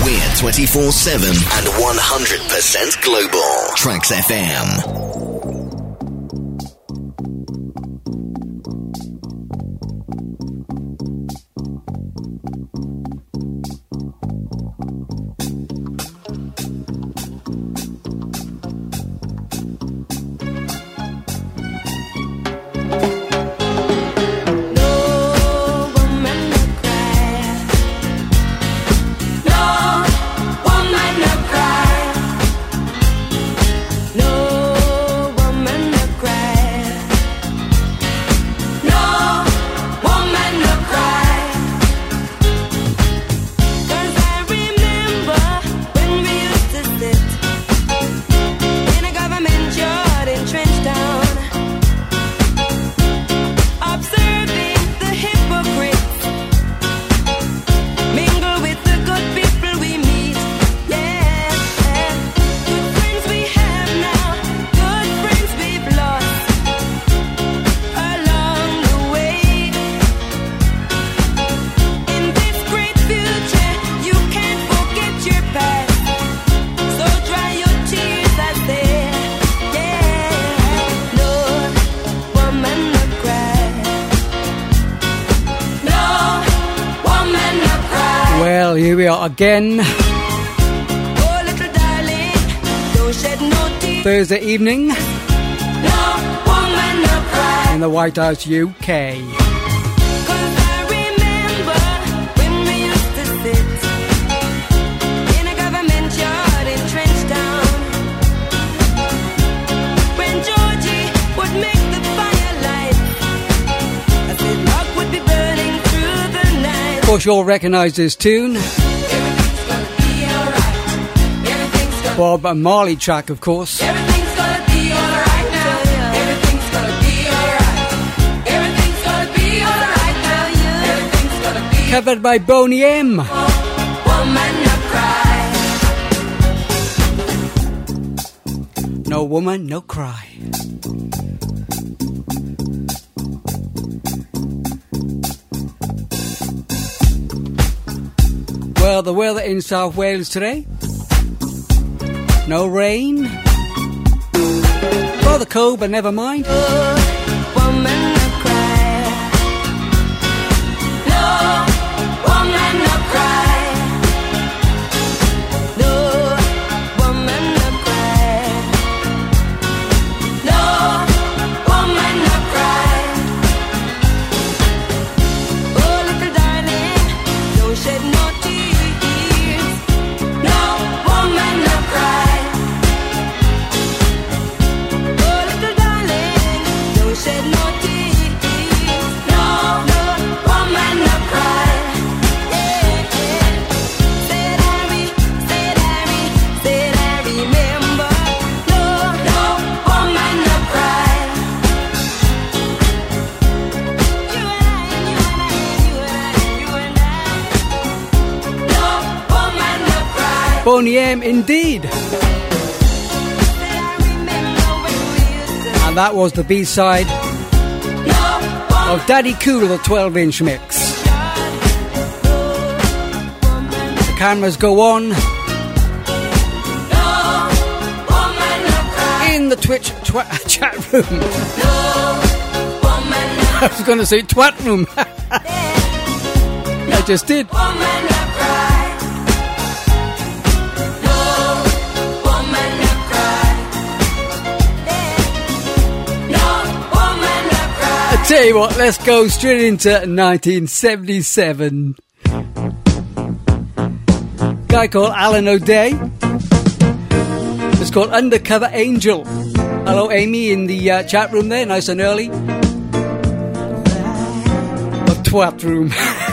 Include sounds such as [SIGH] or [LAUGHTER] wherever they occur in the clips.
We're 24 7 and 100% global. Tracks FM. Again. Thursday evening in the White House, UK. Of course, you'll recognize this tune. Bob Marley track, of course. Covered by Boney M. No woman, no cry. Well, the weather in South Wales today no rain. Rather cold, but never mind. That was the B side of Daddy Cool, the 12 inch mix. The cameras go on. In the Twitch twa- [LAUGHS] chat room. [LAUGHS] I was going to say twat room. [LAUGHS] I just did. Tell you what, let's go straight into 1977. Guy called Alan O'Day. It's called Undercover Angel. Hello, Amy, in the uh, chat room there, nice and early. The twat room. [LAUGHS]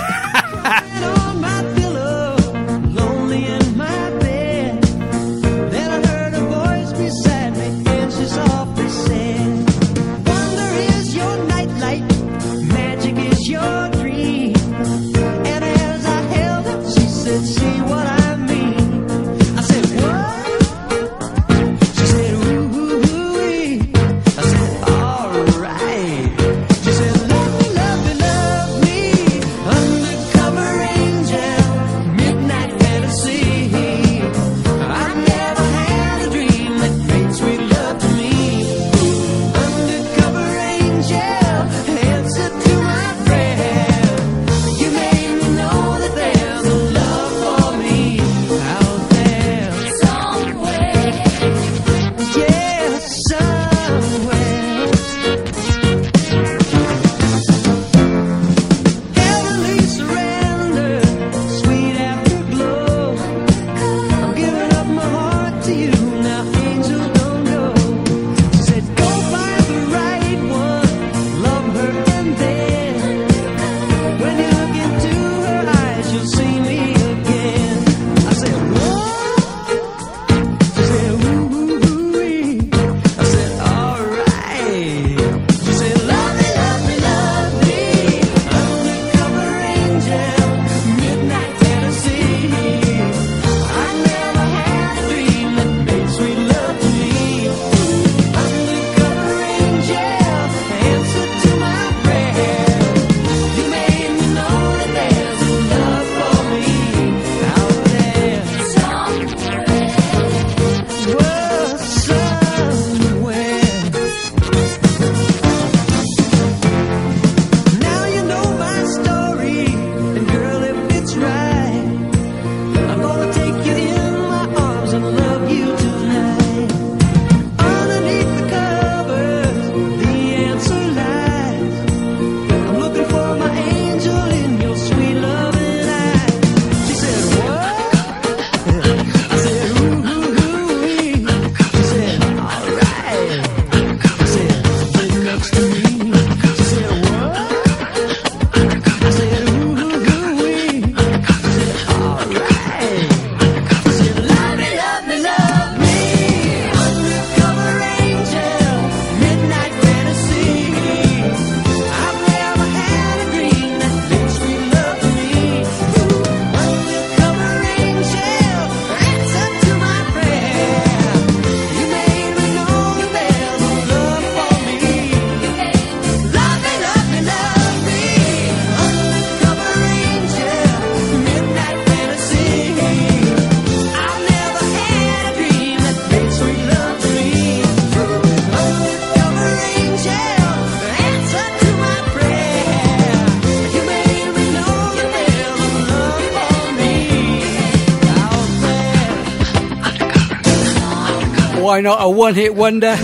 why not a one hit wonder?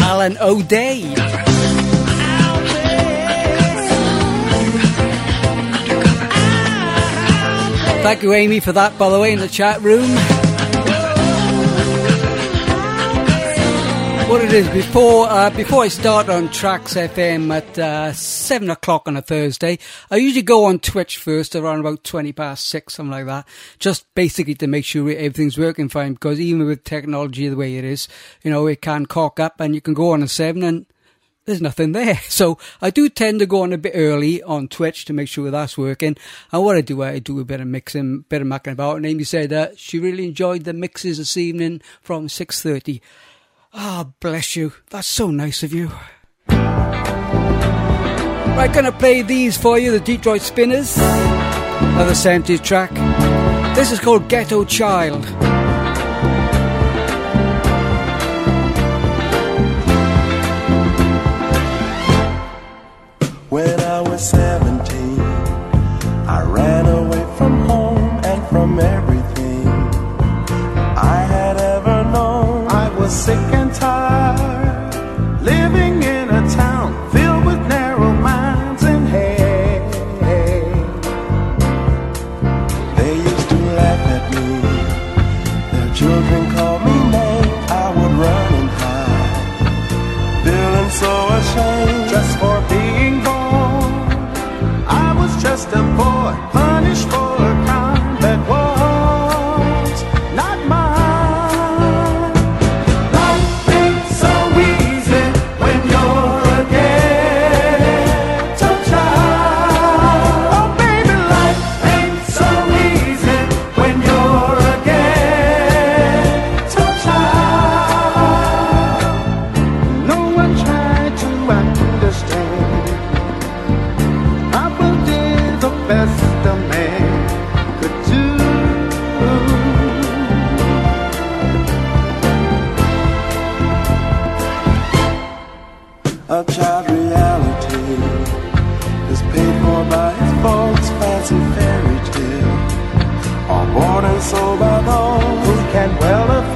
Alan O'Day. Thank you, Amy, for that, by the way, in the chat room. Is before uh, before I start on Tracks FM at uh, seven o'clock on a Thursday, I usually go on Twitch first around about twenty past six, something like that, just basically to make sure everything's working fine. Because even with technology the way it is, you know, it can cock up, and you can go on a seven and there's nothing there. [LAUGHS] So I do tend to go on a bit early on Twitch to make sure that's working. And what I do, I do a bit of mixing, bit of mucking about. And Amy said that she really enjoyed the mixes this evening from 6.30. Ah, oh, bless you. That's so nice of you. Right, gonna play these for you, the Detroit Spinners. Another 70s track. This is called Ghetto Child. When I was 17, I ran away from home and from everything I had ever known. I was sick show. soul I know who can well afford.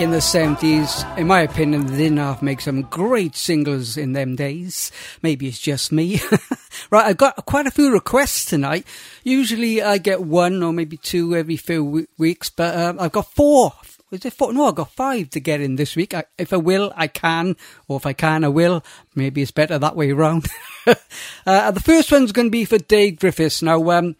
In the 70s, in my opinion, they didn't have make some great singles in them days. Maybe it's just me. [LAUGHS] right, I've got quite a few requests tonight. Usually I get one or maybe two every few weeks, but um, I've got four. Is it four? No, I've got five to get in this week. I, if I will, I can, or if I can, I will. Maybe it's better that way around. [LAUGHS] uh, the first one's going to be for Dave Griffiths. Now, um,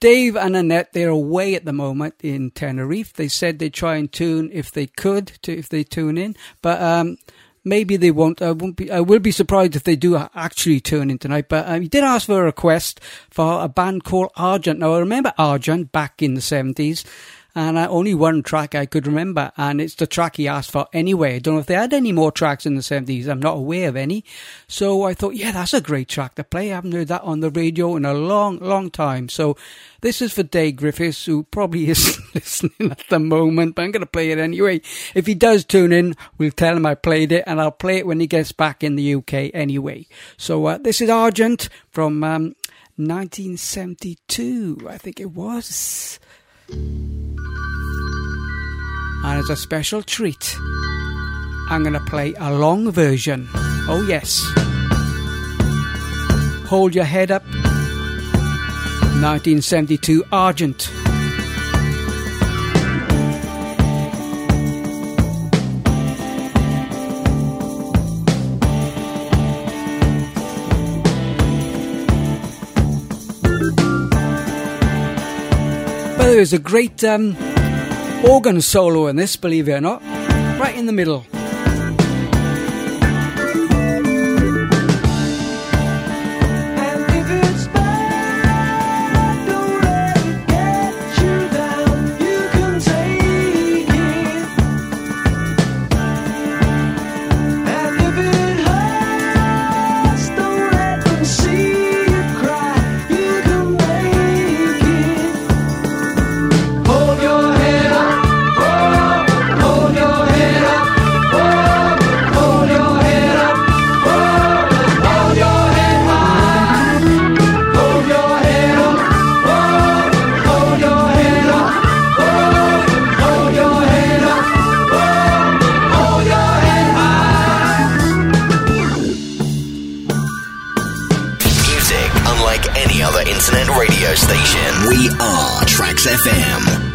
Dave and Annette, they're away at the moment in Tenerife. They said they'd try and tune if they could, to, if they tune in, but um, maybe they won't. I won't be. I will be surprised if they do actually tune in tonight. But um, he did ask for a request for a band called Argent. Now I remember Argent back in the seventies and uh, only one track I could remember, and it's the track he asked for anyway. I don't know if they had any more tracks in the 70s, I'm not aware of any. So I thought, yeah, that's a great track to play. I haven't heard that on the radio in a long, long time. So this is for Dave Griffiths, who probably [LAUGHS] isn't listening at the moment, but I'm going to play it anyway. If he does tune in, we'll tell him I played it, and I'll play it when he gets back in the UK anyway. So uh, this is Argent from um, 1972, I think it was. And as a special treat, I'm going to play a long version. Oh, yes. Hold your head up. 1972 Argent. But there's a great um, organ solo in this, believe it or not, right in the middle. We are Tracks FM.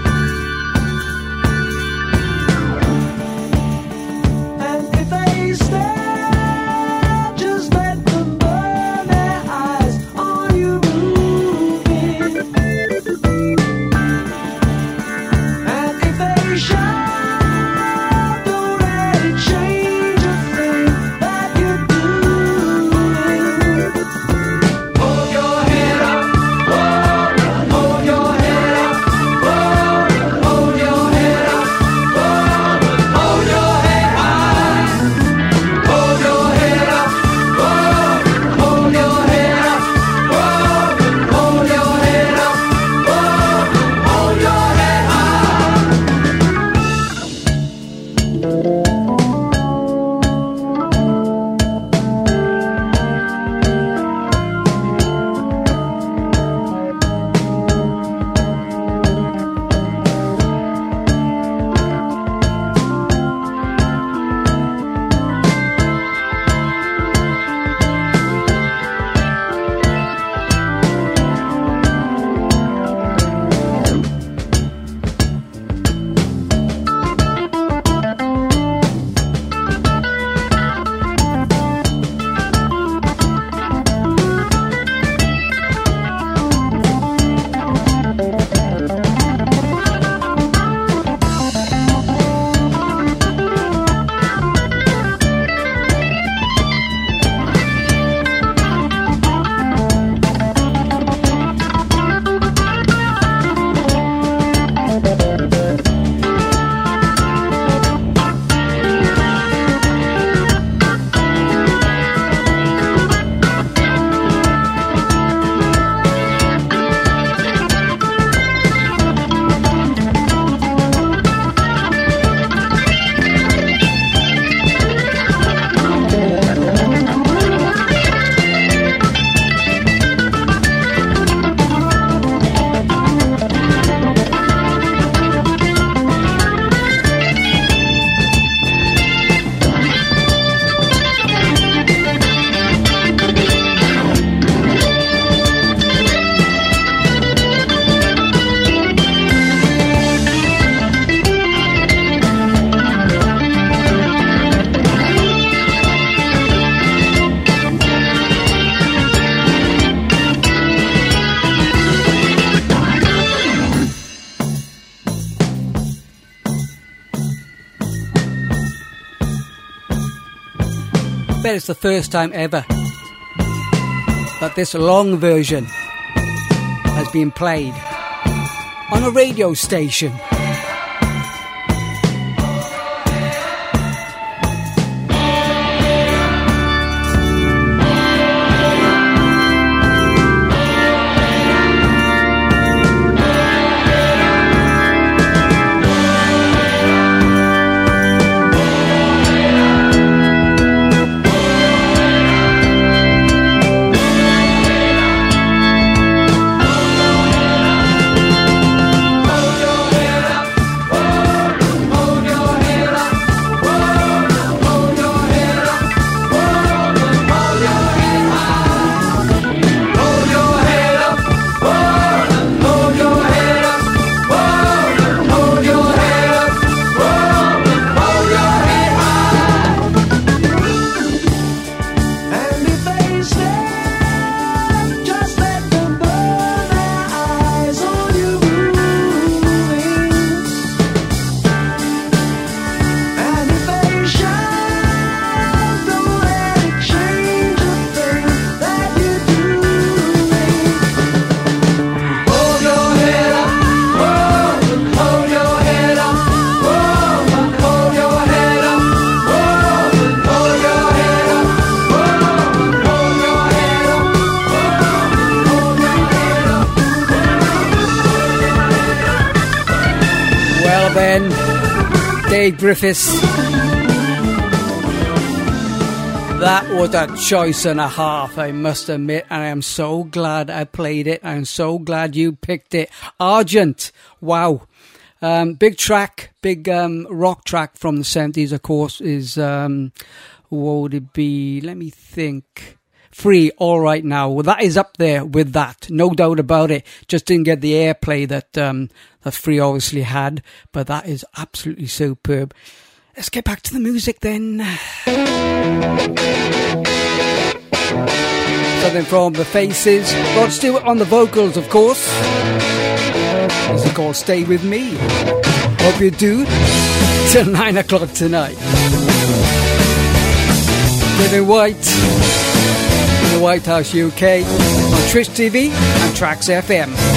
Bet it's the first time ever that this long version has been played on a radio station. Griffiths. That was a choice and a half, I must admit, and I am so glad I played it. I'm so glad you picked it. Argent, wow. Um, big track, big um, rock track from the 70s, of course, is, um, what would it be? Let me think. Free, all right now. Well, that is up there with that, no doubt about it. Just didn't get the airplay that um, that Free obviously had, but that is absolutely superb. Let's get back to the music then. Something from The Faces. Rod Stewart on the vocals, of course. This is called Stay With Me. Hope you do. Till 9 o'clock tonight. Living White White House UK on Twitch TV and Tracks FM.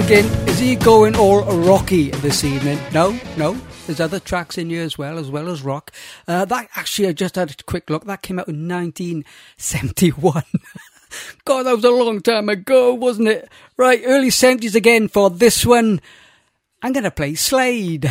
Thinking, is he going all rocky this evening? No, no. There's other tracks in here as well, as well as rock. Uh, that actually, I just had a quick look. That came out in 1971. [LAUGHS] God, that was a long time ago, wasn't it? Right, early 70s again for this one. I'm going to play Slade.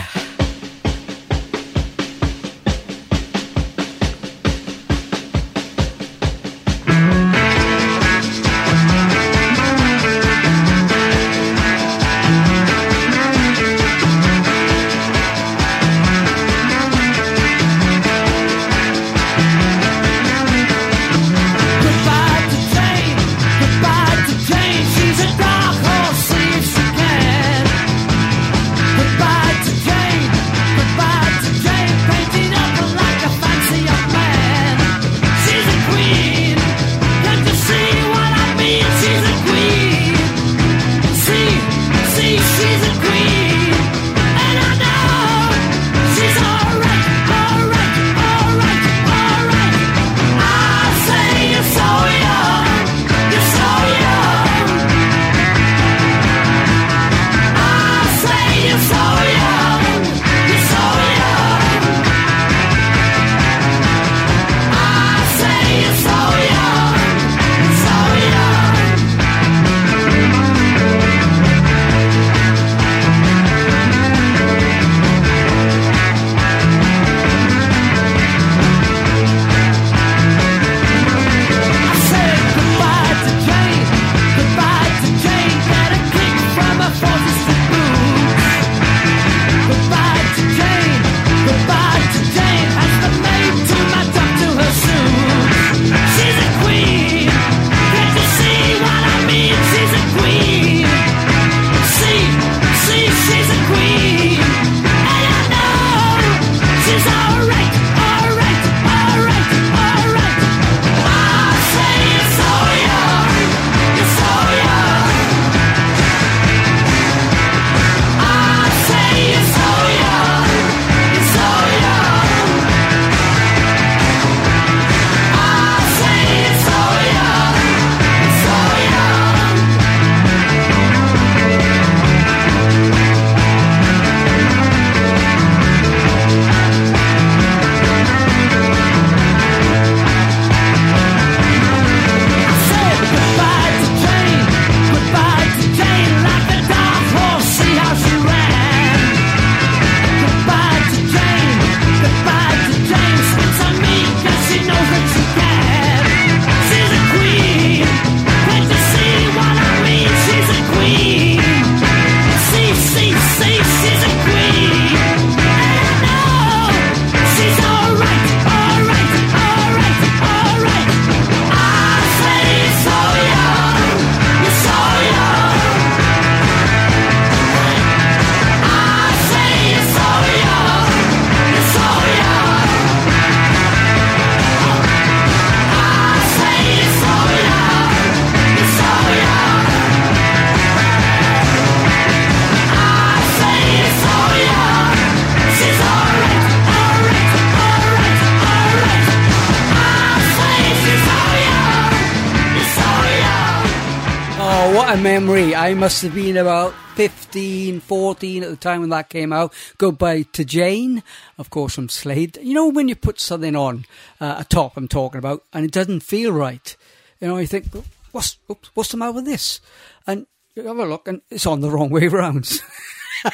Must have been about 15, 14 at the time when that came out. Goodbye to Jane, of course, from Slade. You know, when you put something on, uh, a top I'm talking about, and it doesn't feel right, you know, you think, what's, what's the matter with this? And you have a look, and it's on the wrong way round.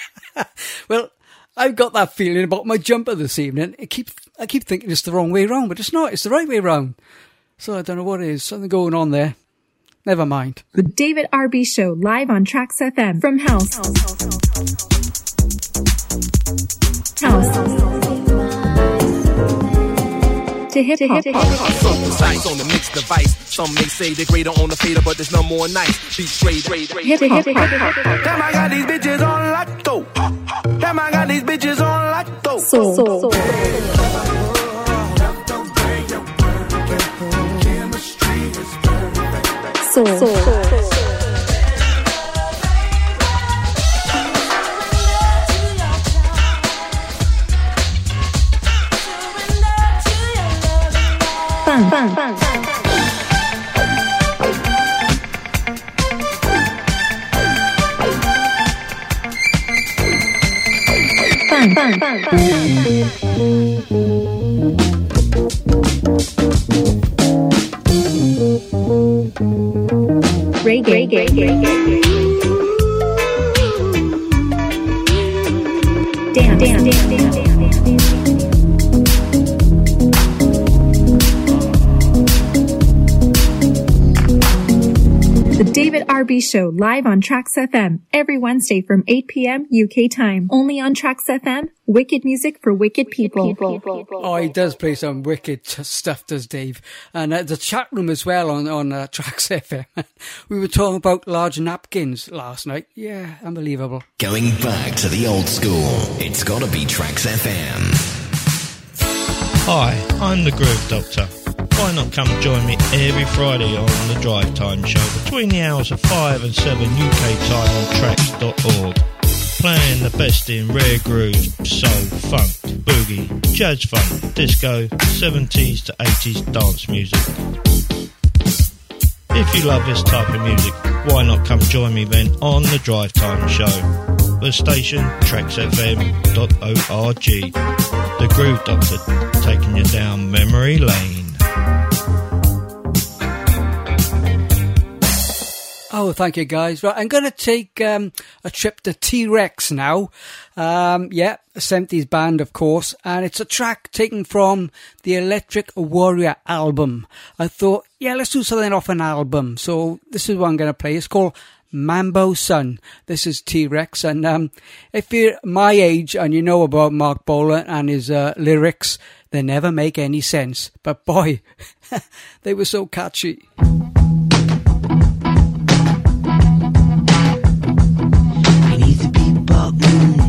[LAUGHS] well, I've got that feeling about my jumper this evening. I keep, I keep thinking it's the wrong way round, but it's not. It's the right way round. So I don't know what it is. Something going on there. Never mind. The David RB Show live on Tracks FM from House. House. To hip hop. So precise on the mixed device. Some may say they're greater on the fader, but there's no more nice. Be straight, straight, Hip hop. Damn, I got these bitches on lotto. Damn, I got these bitches on lotto. Soul. Soul. soul. soul. soul. soul. Fun, fun, fun. 棒棒棒棒棒棒棒棒棒棒棒 Reggae. Reggae. Dance, dance, dance, dance, dance. The David RB Show live on Trax FM every Wednesday from 8 p.m. UK time. Only on Trax FM. Wicked music for wicked people. Oh, he does play some wicked stuff, does Dave? And uh, the chat room as well on on uh, Tracks [LAUGHS] FM. we were talking about large napkins last night. Yeah, unbelievable. Going back to the old school, it's gotta be Tracks FM. Hi, I'm the Groove Doctor. Why not come join me every Friday on the Drive Time Show between the hours of 5 and 7 UK time on tracks.org. Playing the best in rare grooves, soul, funk, boogie, jazz funk, disco, 70s to 80s dance music. If you love this type of music, why not come join me then on the Drive Time Show? The station, traxfm.org. The Groove Doctor, taking you down memory lane. Oh, thank you, guys. Right, I'm going to take um, a trip to T Rex now. Um, yeah, a 70s band, of course, and it's a track taken from the Electric Warrior album. I thought, yeah, let's do something off an album. So this is what I'm going to play. It's called Mambo Sun. This is T Rex, and um, if you're my age and you know about Marc Bolan and his uh, lyrics, they never make any sense. But boy, [LAUGHS] they were so catchy. Big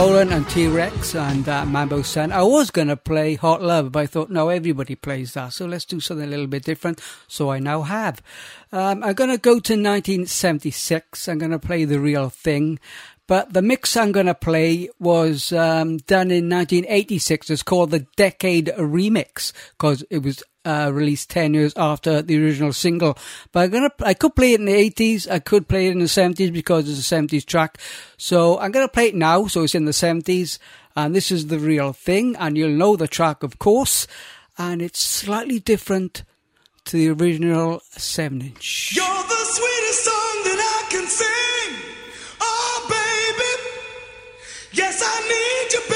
Bolan and T Rex and uh, Mambo Sun. I was going to play Hot Love, but I thought, no, everybody plays that, so let's do something a little bit different. So I now have. Um, I'm going to go to 1976. I'm going to play The Real Thing. But the mix I'm going to play was um, done in 1986. It's called the Decade Remix because it was uh, released 10 years after the original single. But I'm gonna, I could play it in the 80s, I could play it in the 70s because it's a 70s track. So I'm gonna play it now, so it's in the 70s, and this is the real thing, and you'll know the track, of course, and it's slightly different to the original 7 inch. You're the sweetest song that I can sing. Oh, baby. Yes, I need you,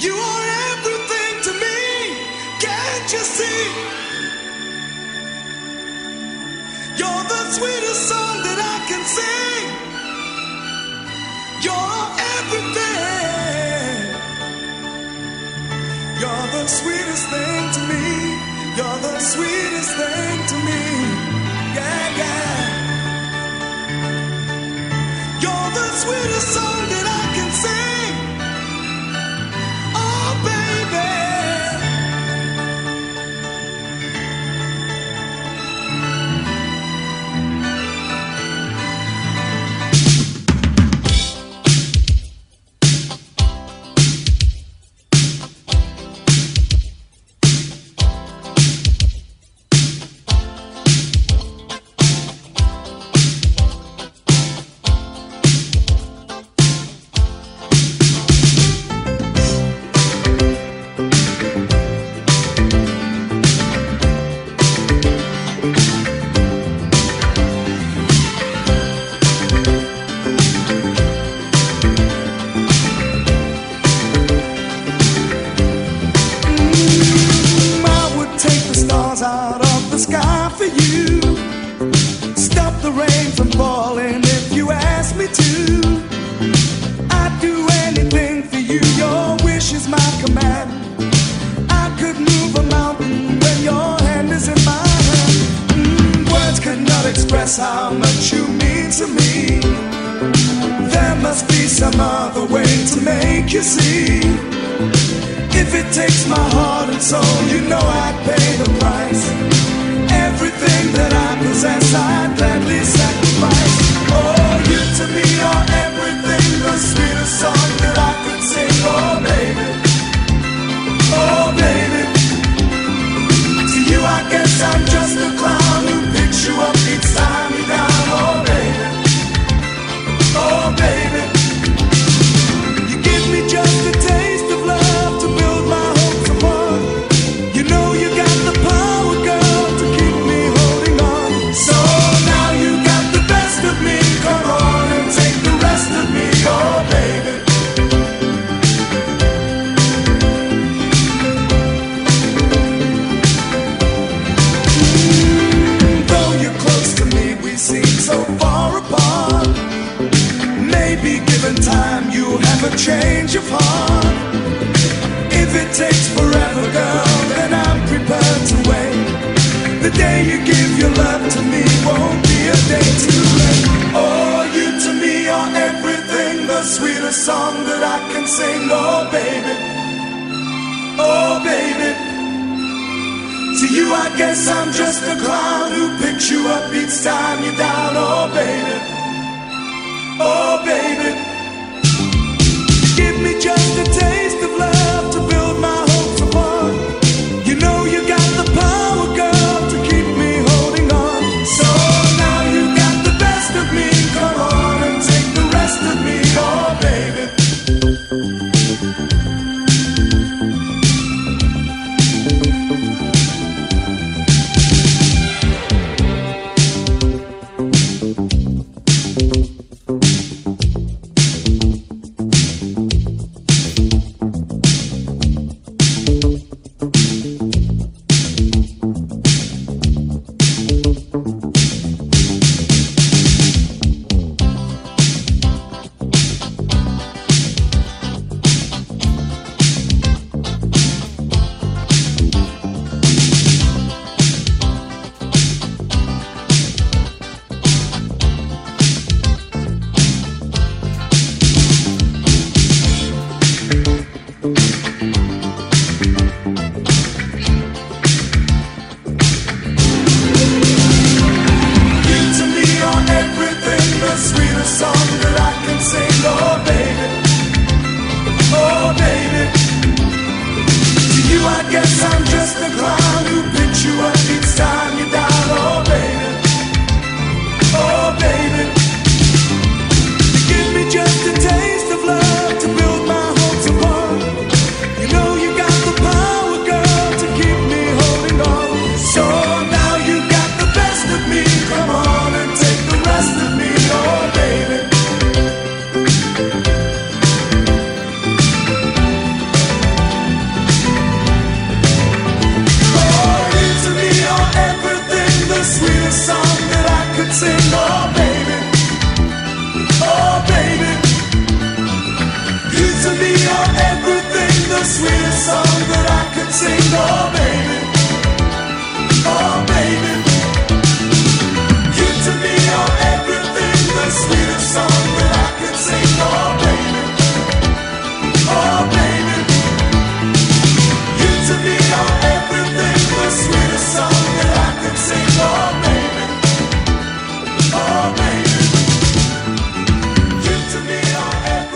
You are everything to me. Can't you see? You're the sweetest song that I can sing. You're everything. You're the sweetest thing to me. You're the sweetest thing to me. Yeah, yeah. You're the sweetest song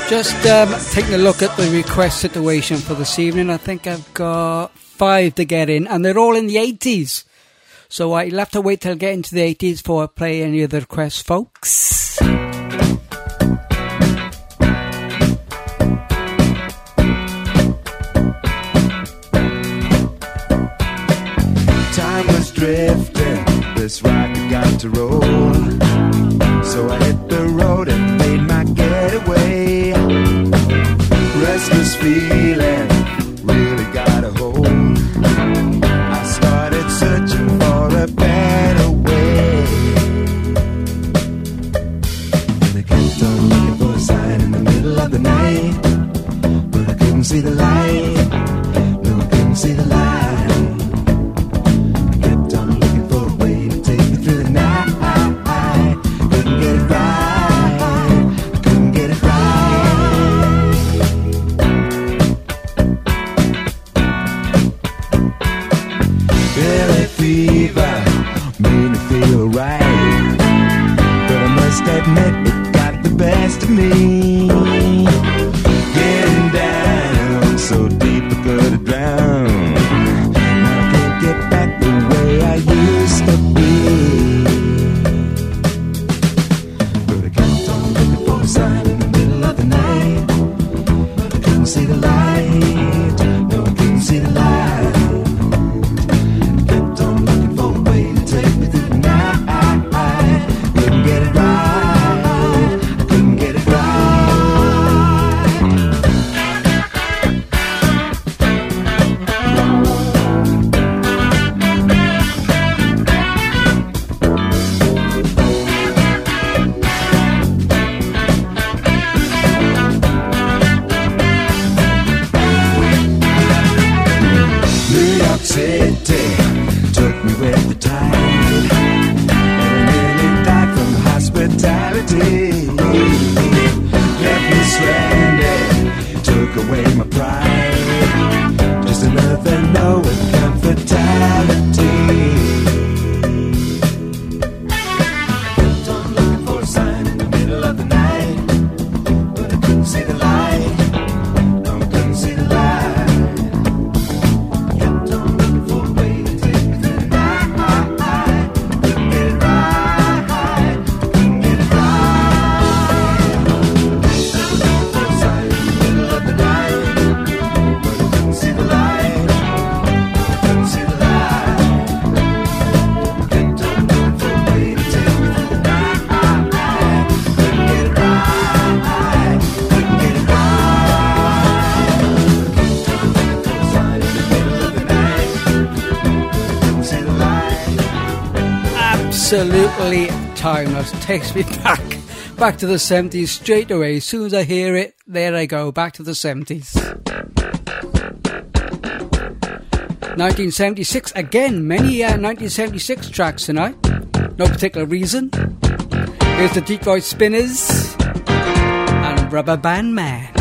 Just um, taking a look at the request situation for this evening. I think I've got five to get in, and they're all in the 80s. So I'll have to wait till I get into the 80s before I play any of the requests, folks. Time was drifting, this rocket got to roll. So I hit the road feeling really got a hold. I started searching for a better way. And I kept on looking for a sign in the middle of the night, but I couldn't see the light. absolutely timeless. Takes me [LAUGHS] back, back to the 70s straight away. As soon as I hear it, there I go, back to the 70s. 1976, again, many uh, 1976 tracks tonight. No particular reason. Here's the Detroit Spinners and Rubber Band Man.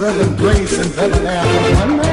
Reverend Grace and Bethlehem.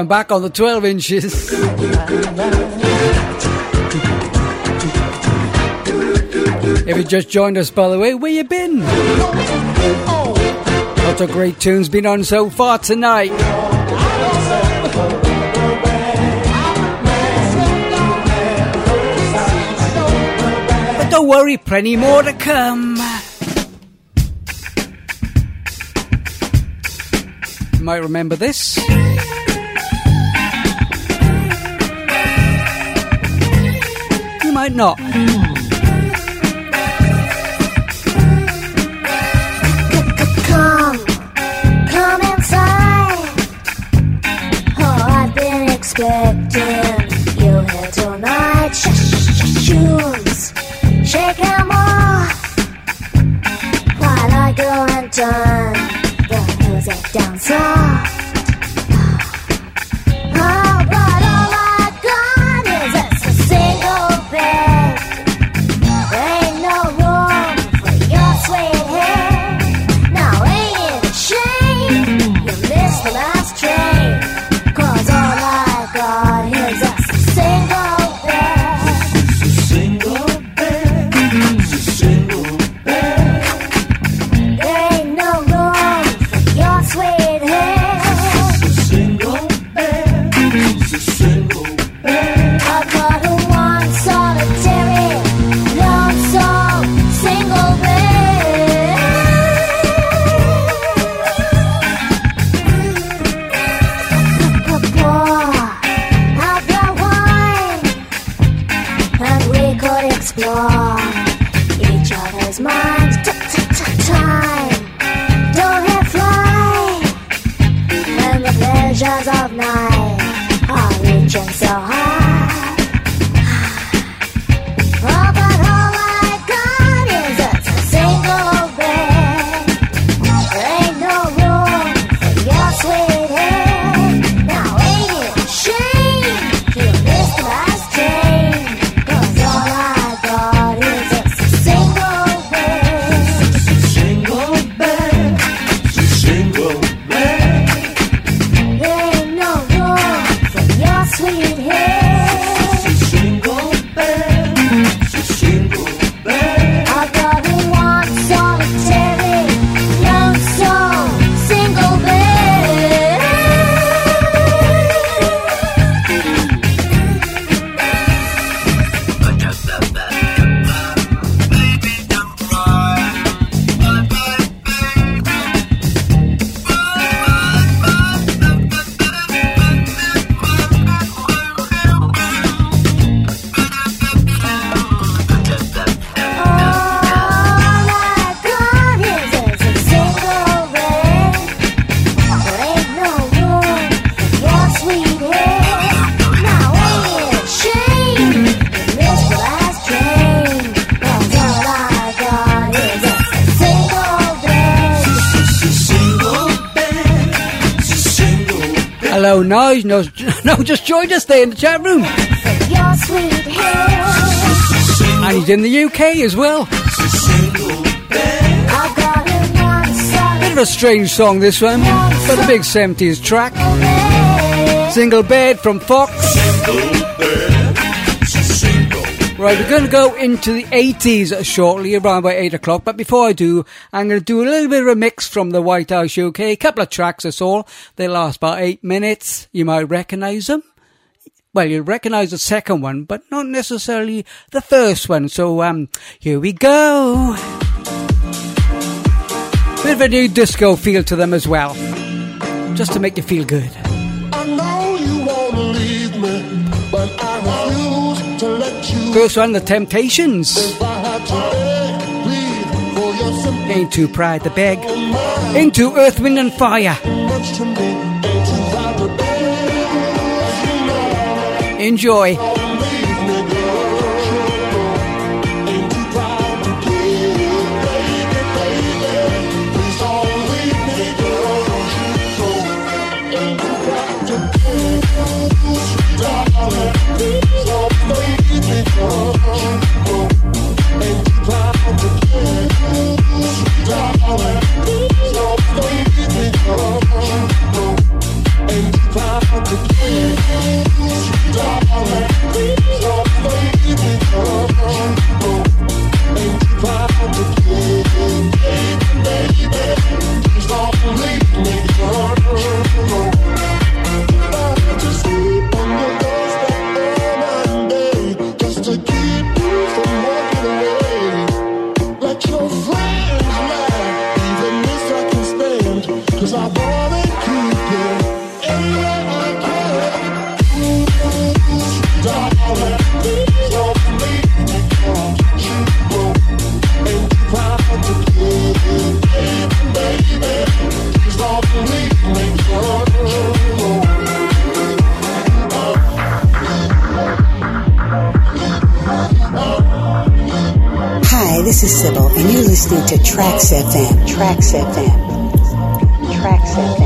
I'm back on the 12 inches. If you just joined us, by the way, where you been? Lots of great tunes been on so far tonight. But don't worry, plenty more to come. You might remember this. no. no, no, [LAUGHS] no, just join us there in the chat room. And he's in the UK as well. Bit of a strange song this one, but a big 70s track. Single bed from Fox. Right, we're going to go into the 80s shortly, around by 8 o'clock. But before I do, I'm going to do a little bit of a mix from the White House UK. A couple of tracks, that's all. They last about 8 minutes. You might recognise them. Well, you'll recognise the second one, but not necessarily the first one. So, um, here we go. Bit of a new disco feel to them as well. Just to make you feel good. First one, The Temptations. Into Pride the beg. Into Earth, Wind and Fire. much this is Sybil, and you're listening to Trax FM. Trax FM. Trax FM.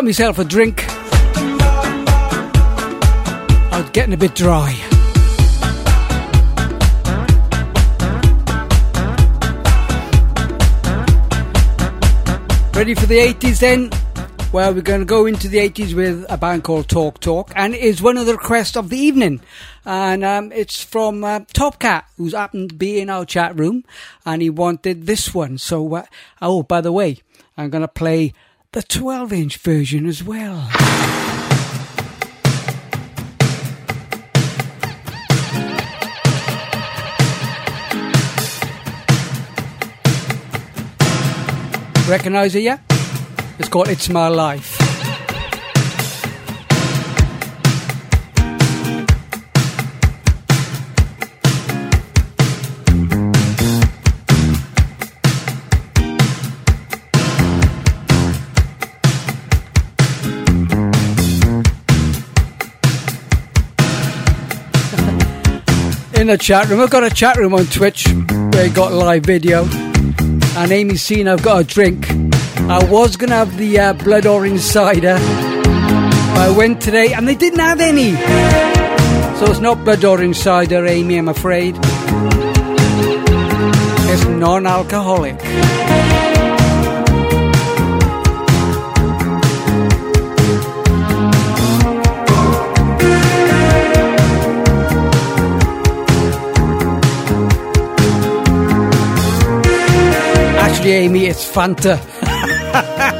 Got myself a drink. I was getting a bit dry. Ready for the 80s then? Well, we're going to go into the 80s with a band called Talk Talk, and it is one of the requests of the evening. And um, it's from uh, Top Cat, who's happened to be in our chat room, and he wanted this one. So, uh, oh, by the way, I'm going to play the 12 inch version as well. Recognize it yet? It's called It's My Life. In the chat room. I've got a chat room on Twitch where you got live video. And Amy's seen I've got a drink. I was gonna have the uh, blood orange cider. I went today and they didn't have any. So it's not blood orange cider, Amy, I'm afraid. It's non alcoholic. Actually, Amy, it's Fanta. [LAUGHS]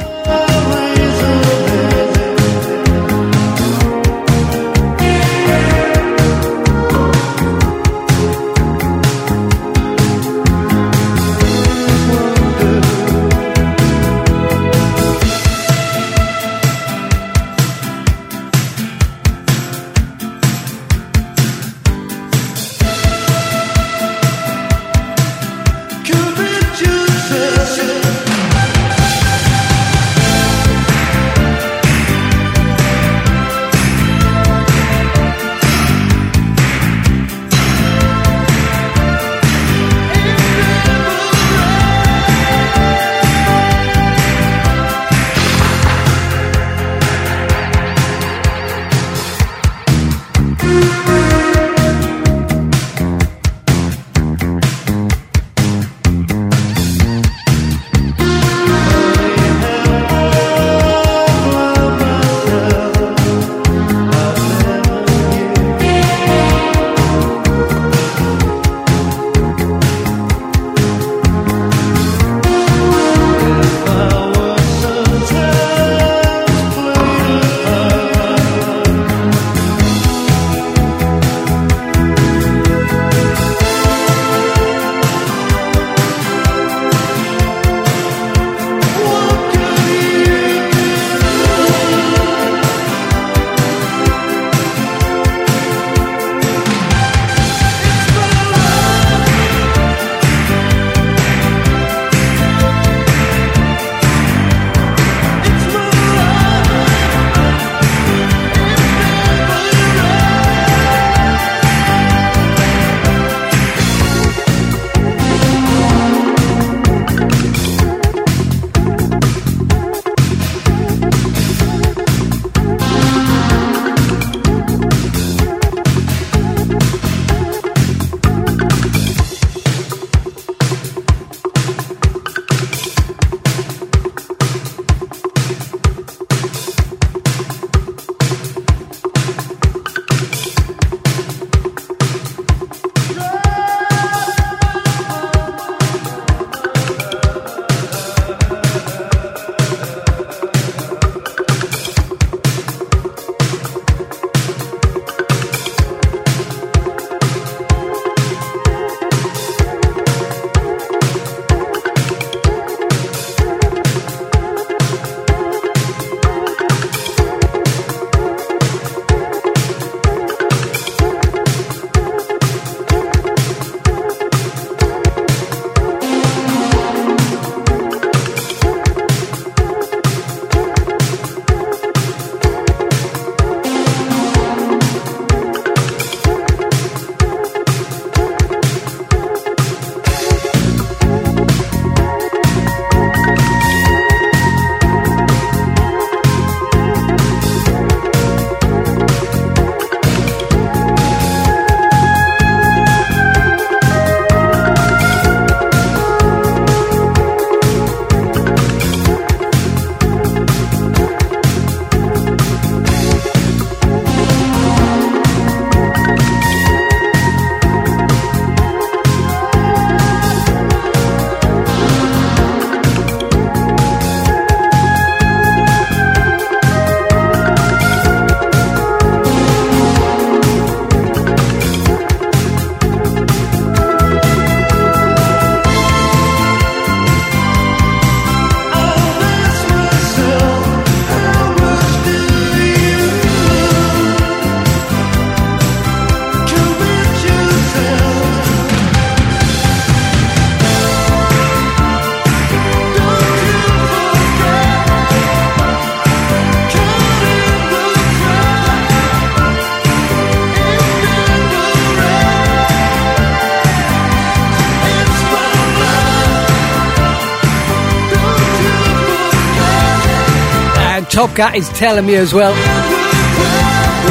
Top Cat is telling me as well.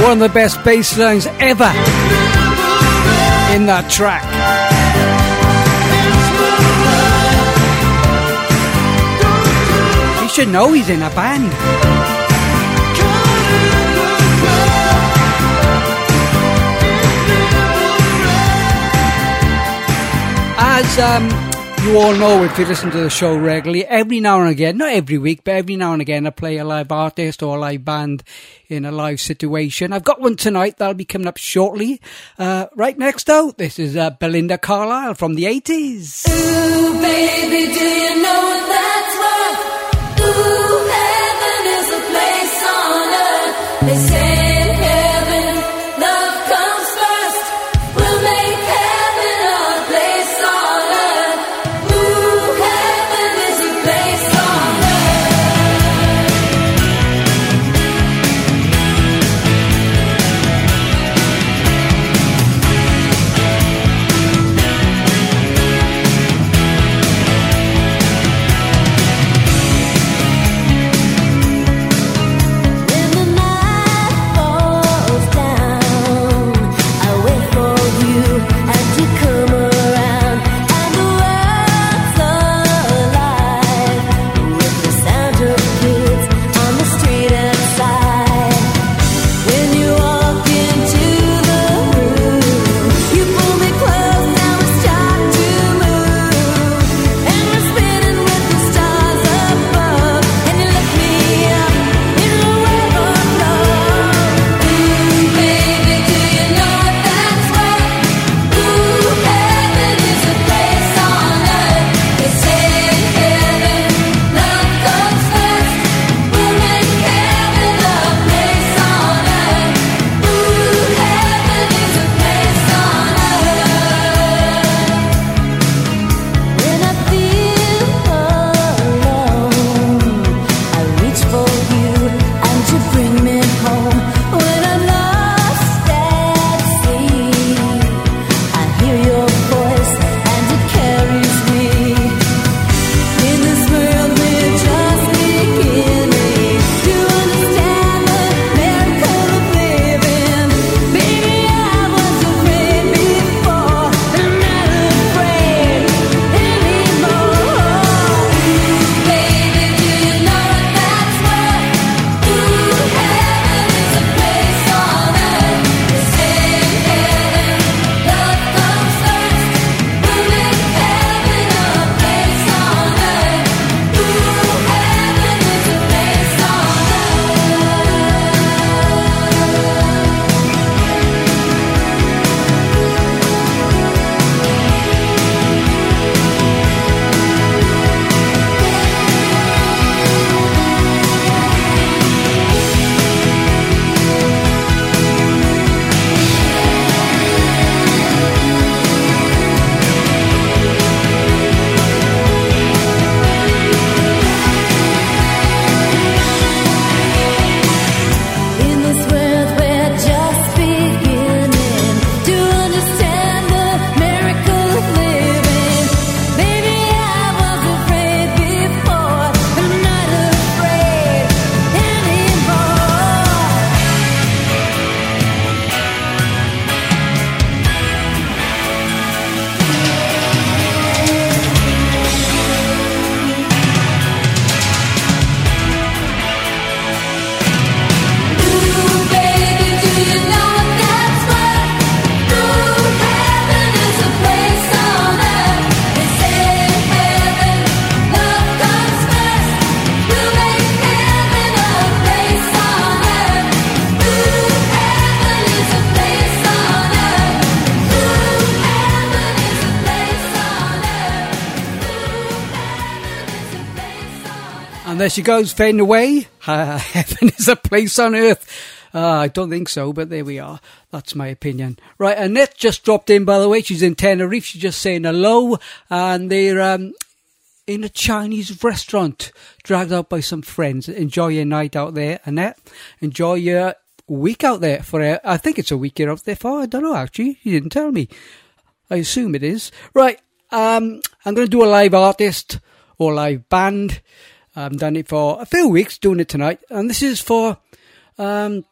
One of the best bass lines ever in that track. You should know he's in a band. As um, you all know, if you listen to the show regularly, every now and again, not every week, but every now and again, I play a live artist or a live band in a live situation. I've got one tonight that'll be coming up shortly. Uh, right next out, this is uh, Belinda Carlisle from the 80s. Ooh, baby, there she goes, fading away. Uh, [LAUGHS] [LAUGHS] heaven is a place on earth. Uh, I don't think so, but there we are. That's my opinion. Right, Annette just dropped in, by the way. She's in Tenerife. She's just saying hello. And they're um, in a Chinese restaurant, dragged out by some friends. Enjoy your night out there, Annette. Enjoy your week out there. For uh, I think it's a week you're out there for. I don't know, actually. You didn't tell me. I assume it is. Right, um, I'm going to do a live artist or live band. I've done it for a few weeks, doing it tonight, and this is for um,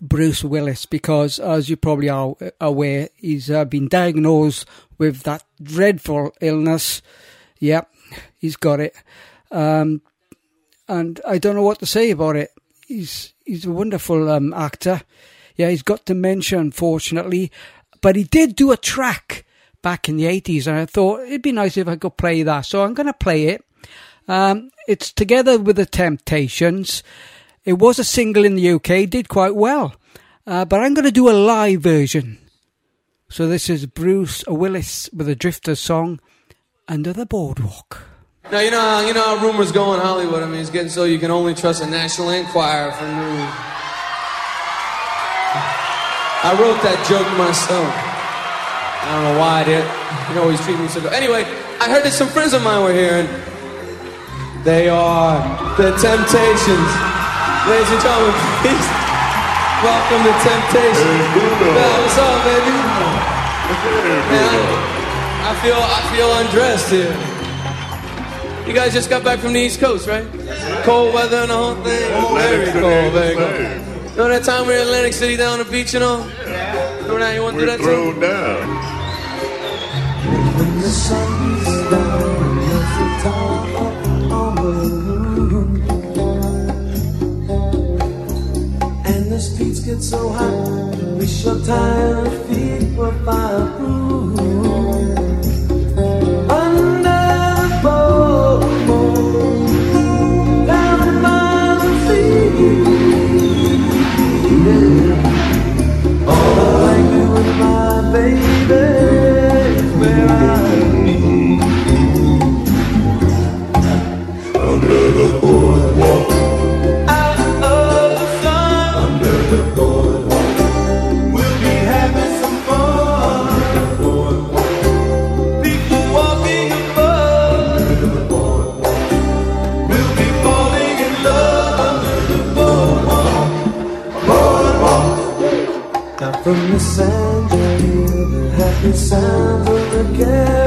Bruce Willis because, as you probably are aware, he's uh, been diagnosed with that dreadful illness. Yep, he's got it, um, and I don't know what to say about it. He's he's a wonderful um, actor. Yeah, he's got dementia, unfortunately, but he did do a track back in the 80s, and I thought it'd be nice if I could play that. So I'm going to play it. Um, it's together with the Temptations. It was a single in the UK, did quite well, uh, but I'm going to do a live version. So this is Bruce Willis with a Drifters song, Under the Boardwalk. Now you know you know how rumors go in Hollywood. I mean, it's getting so you can only trust a National Enquirer for news. I wrote that joke myself. I don't know why I did. You know, he's treating me so good. Anyway, I heard that some friends of mine were here, and they are the Temptations. Ladies and gentlemen, please welcome the Temptations. Man, what's up, baby? Man, I feel I feel undressed here. You guys just got back from the East Coast, right? Cold weather and the whole thing. Very cold, very cold. You know that time we were in Atlantic City down on the beach and all? Yeah. Remember that? You want to do that too? down. When the sun's down, And the streets get so hot, we your tired feet were fireproof. All I like doing, my baby, from the sand you hear the happy sound of the carousel.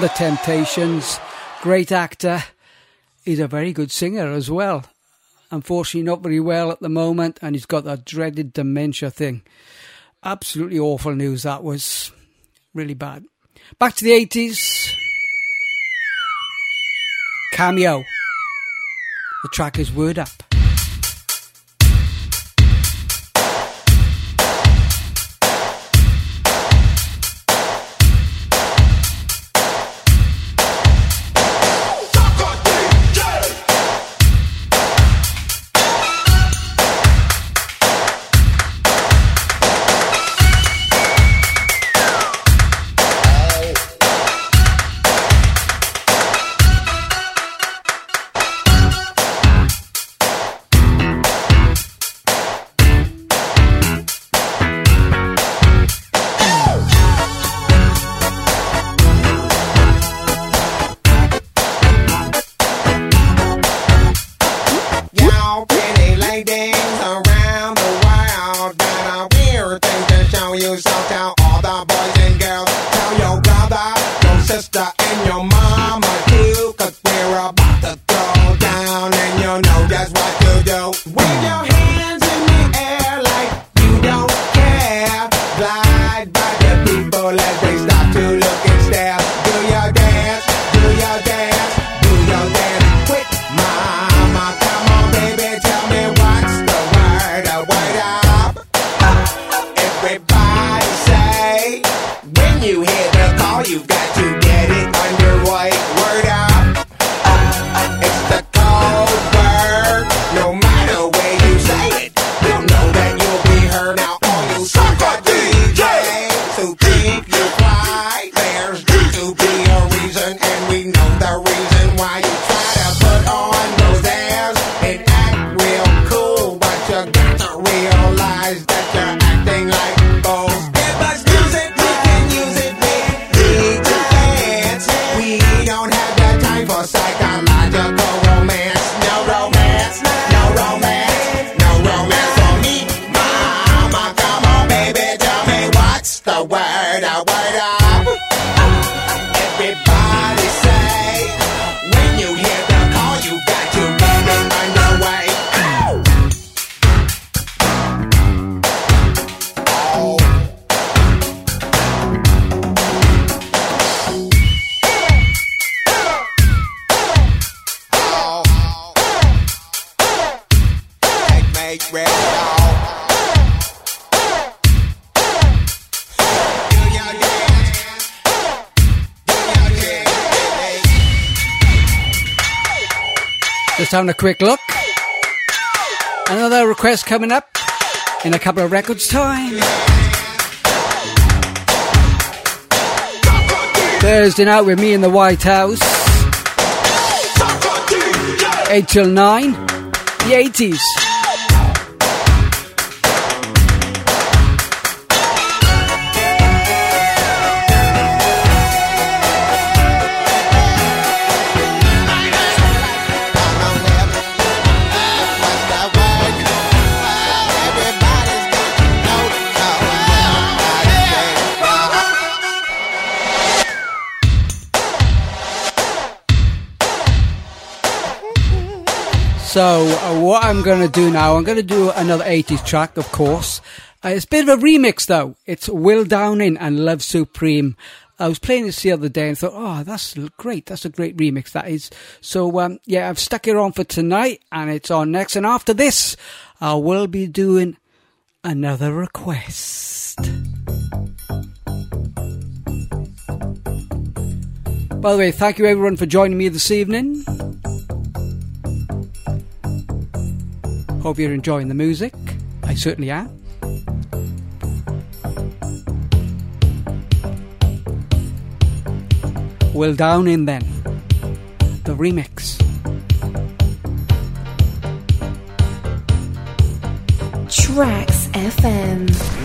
The Temptations. Great actor. He's a very good singer as well. Unfortunately, not very well at the moment, and he's got that dreaded dementia thing. Absolutely awful news that was. Really bad. Back to the 80s. Cameo. The track is Word Up. Just having a quick look. Another request coming up in a couple of records time. Thursday night with me in the White House. 8 till 9. The 80s. So, uh, what I'm going to do now, I'm going to do another 80s track, of course. Uh, it's a bit of a remix, though. It's Will Downing and Love Supreme. I was playing this the other day and thought, oh, that's great. That's a great remix, that is. So, um, yeah, I've stuck it on for tonight and it's on next. And after this, I will be doing another request. By the way, thank you everyone for joining me this evening. Hope you're enjoying the music. I certainly am. Will Downing then. The remix. Trax FM.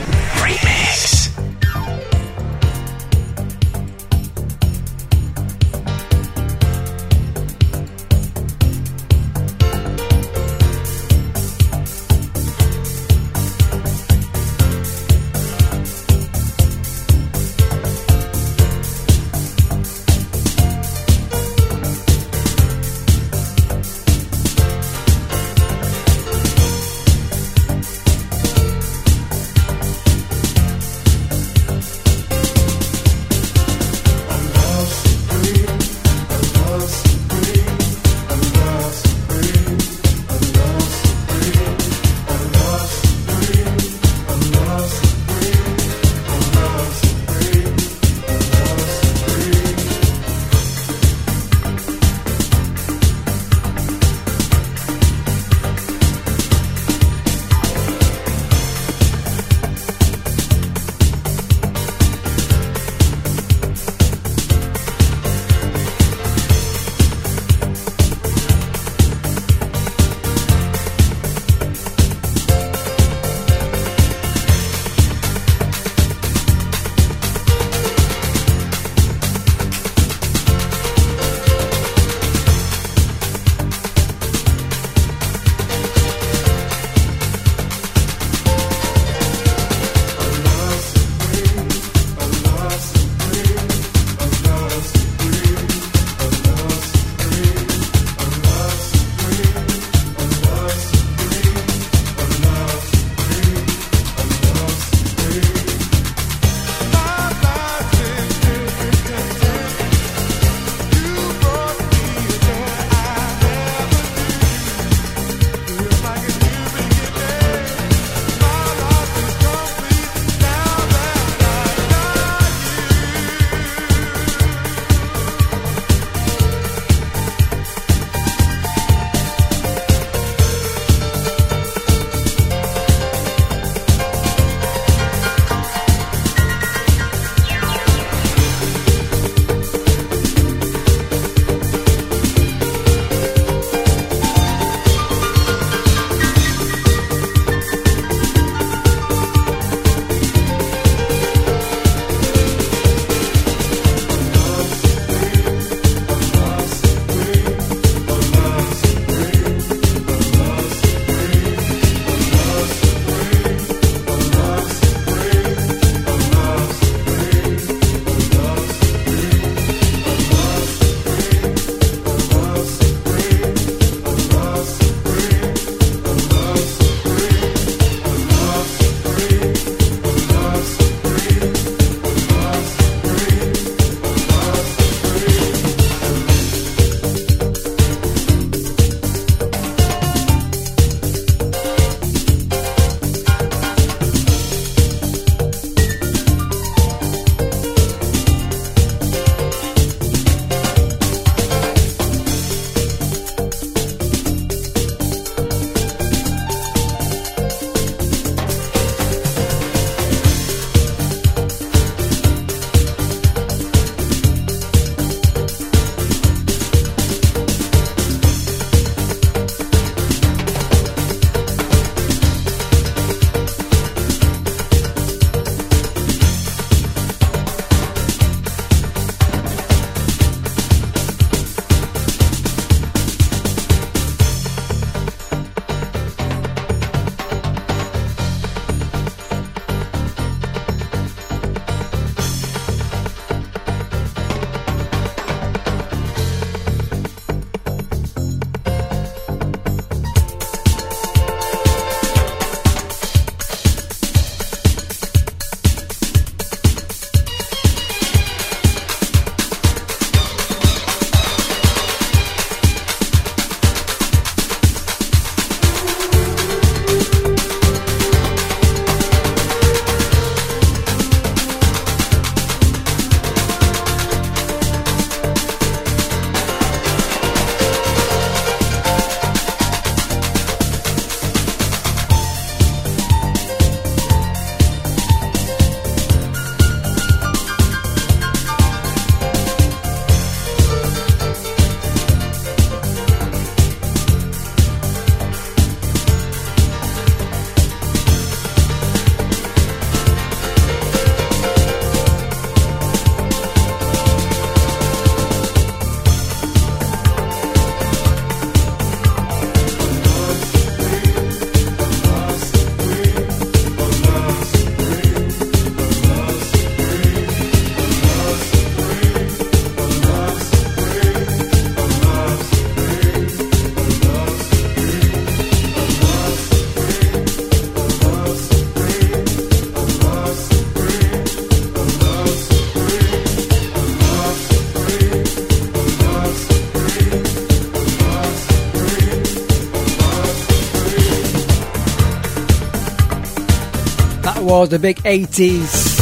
Was the big 80s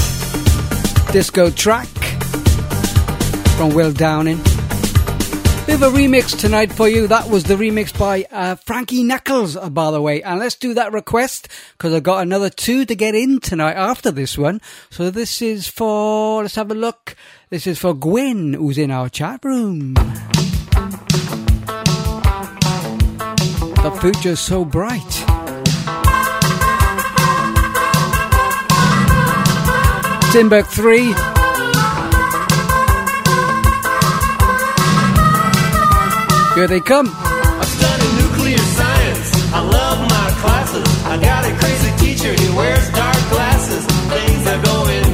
disco track from Will Downing. Bit of a remix tonight for you. That was the remix by uh, Frankie Knuckles, uh, by the way. And let's do that request because I've got another two to get in tonight after this one. So this is for, let's have a look. This is for Gwen, who's in our chat room. The future's so bright. Timbuk 3. Here they come. I study nuclear science. I love my classes. I got a crazy teacher. He wears dark glasses. Things are going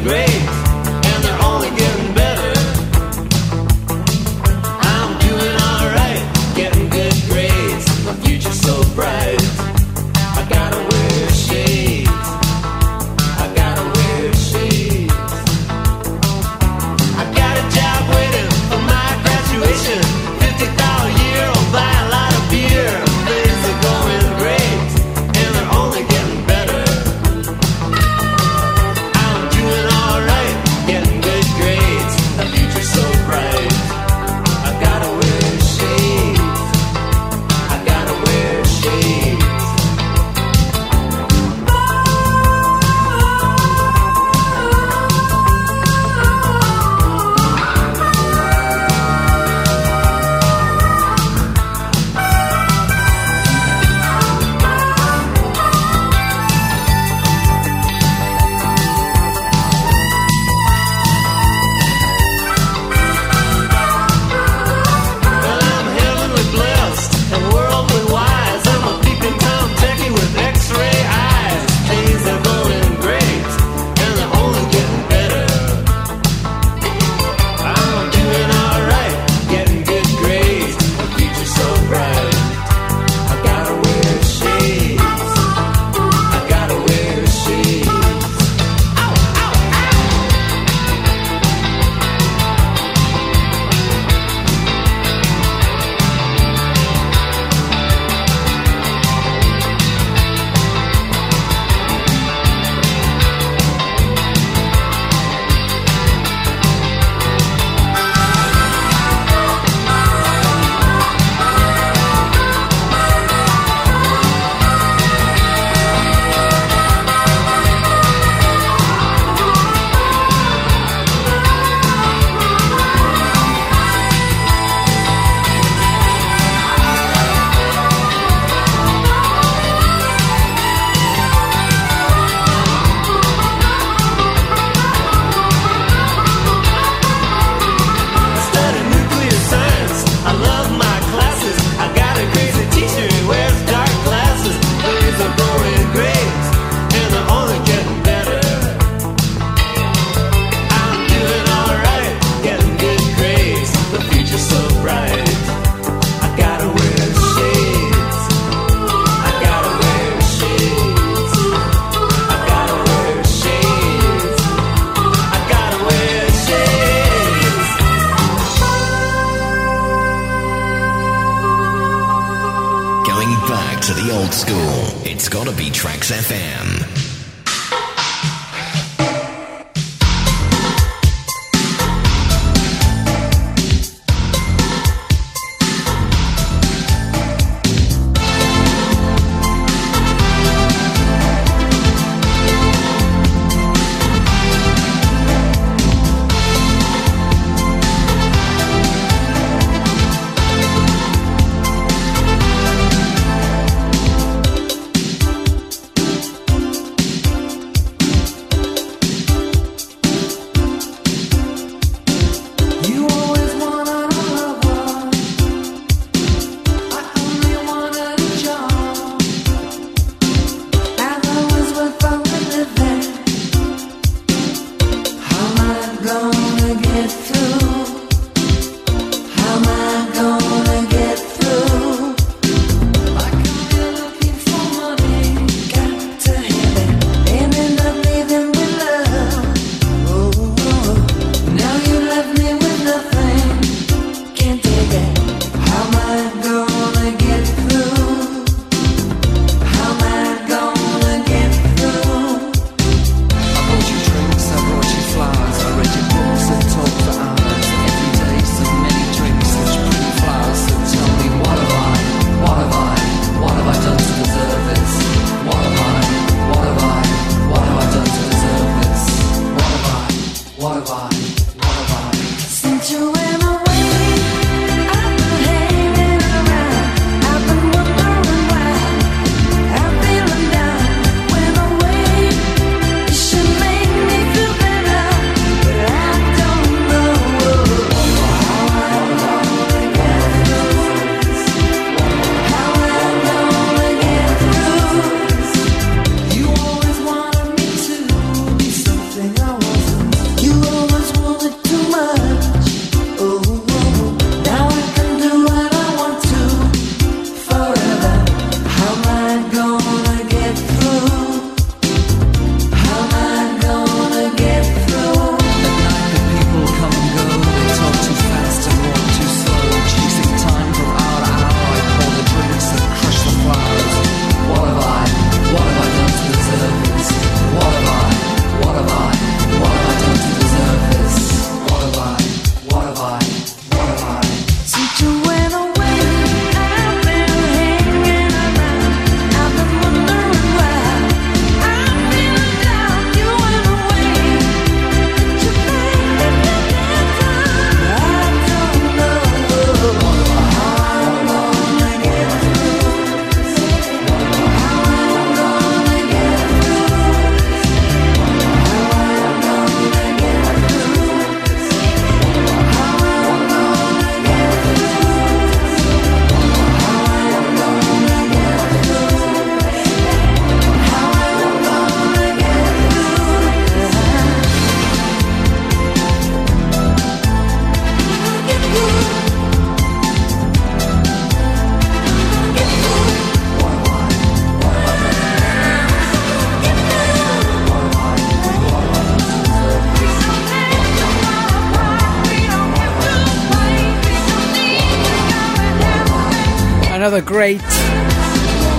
great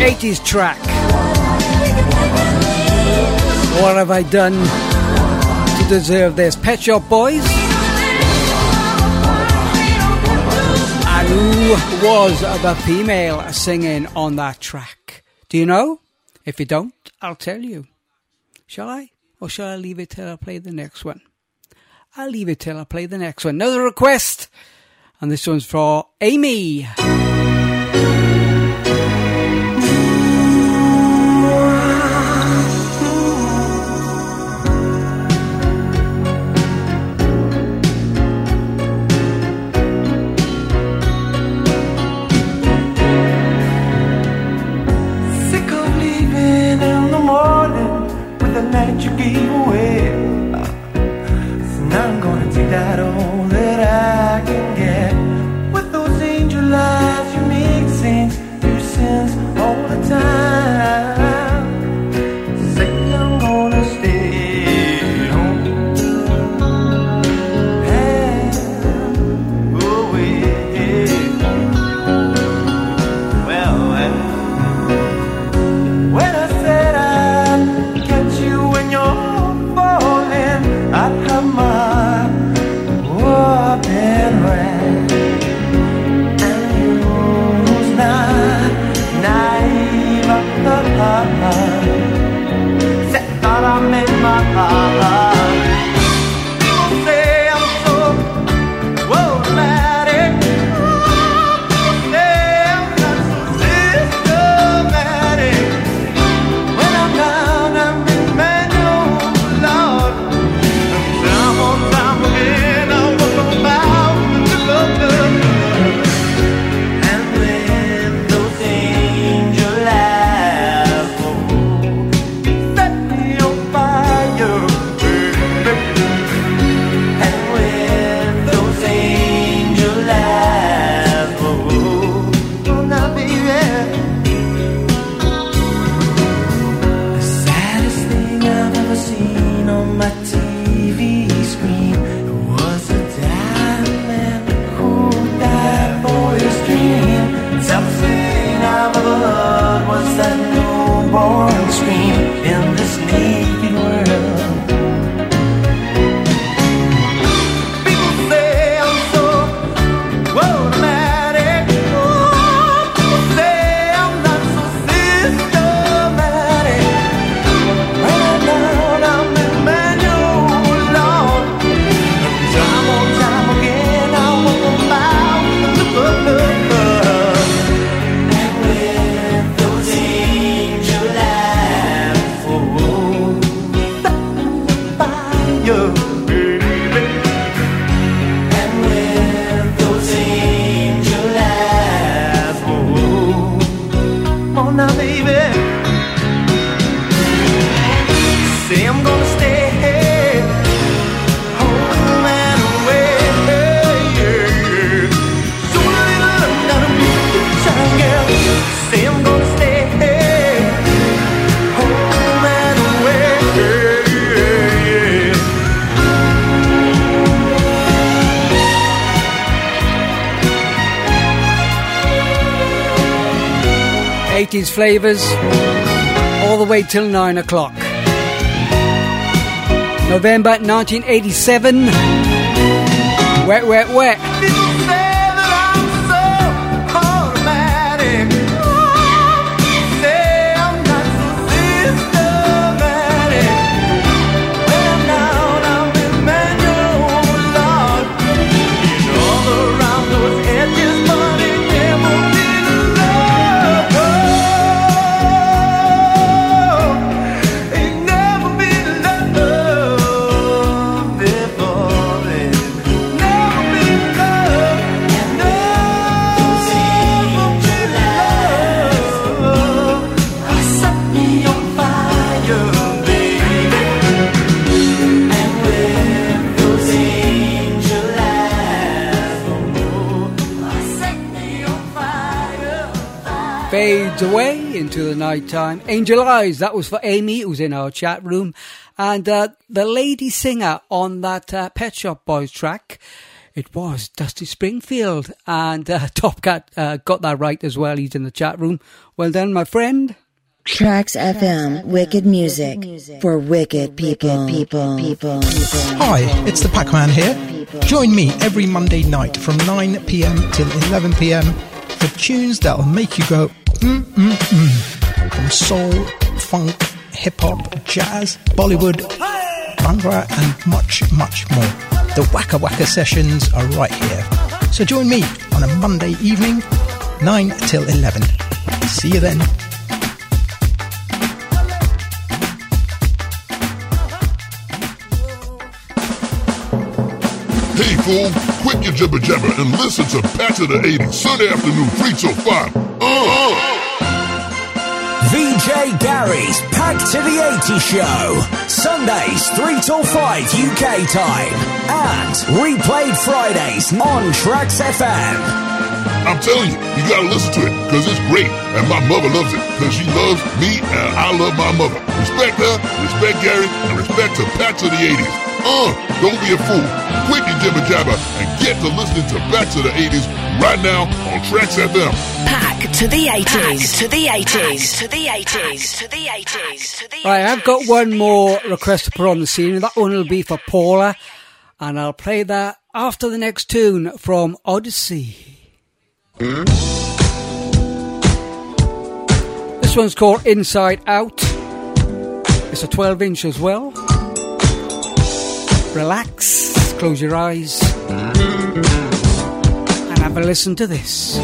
80s track. What have I done to deserve this? Pet Shop Boys. And who was the female singing on that track? Do you know? If you don't, I'll tell you. Shall I? Or shall I leave it till I play the next one? I'll leave it till I play the next one. Another request. And this one's for Amy. 90s flavours all the way till 9 o'clock. November 1987. Wet, wet, wet. Into the night time. Angel Eyes, that was for Amy, who's in our chat room. And uh, the lady singer on that uh, Pet Shop Boys track, it was Dusty Springfield. And uh, [LAUGHS] Top Cat uh, got that right as well. He's in the chat room. Well done, my friend. Trax FM, wicked music for wicked people, people, people, people. Hi, it's the Pac-Man here. Join me every Monday night from 9 p.m. till 11 p.m. for tunes that'll make you go mm mm mm. From soul, funk, hip hop, jazz, Bollywood, Bhangra, and much, much more. The Waka Waka sessions are right here. So join me on a Monday evening, 9 till 11. See you then. Hey fool, quit your jibber jabber and listen to Back to the 80s Sunday afternoon 3 till 5. Uh, VJ Gary's Pack to the 80 show. Sundays 3 till 5 UK time. And replayed Fridays on Trax FM. I'm telling you, you gotta listen to it, cause it's great. And my mother loves it, cause she loves me and I love my mother. Respect her, respect Gary, and respect to Back to the 80s. Uh, don't be a fool. Quit your jibber jabber and get to listening to Back to the 80s right now on Trax FM. Pack to the 80s. to the 80s. to the 80s. to the 80s. to the Right, I've got one more request to put on the scene, and that one will be for Paula. And I'll play that after the next tune from Odyssey. This one's called Inside Out. It's a 12 inch as well. Relax, close your eyes, and have a listen to this.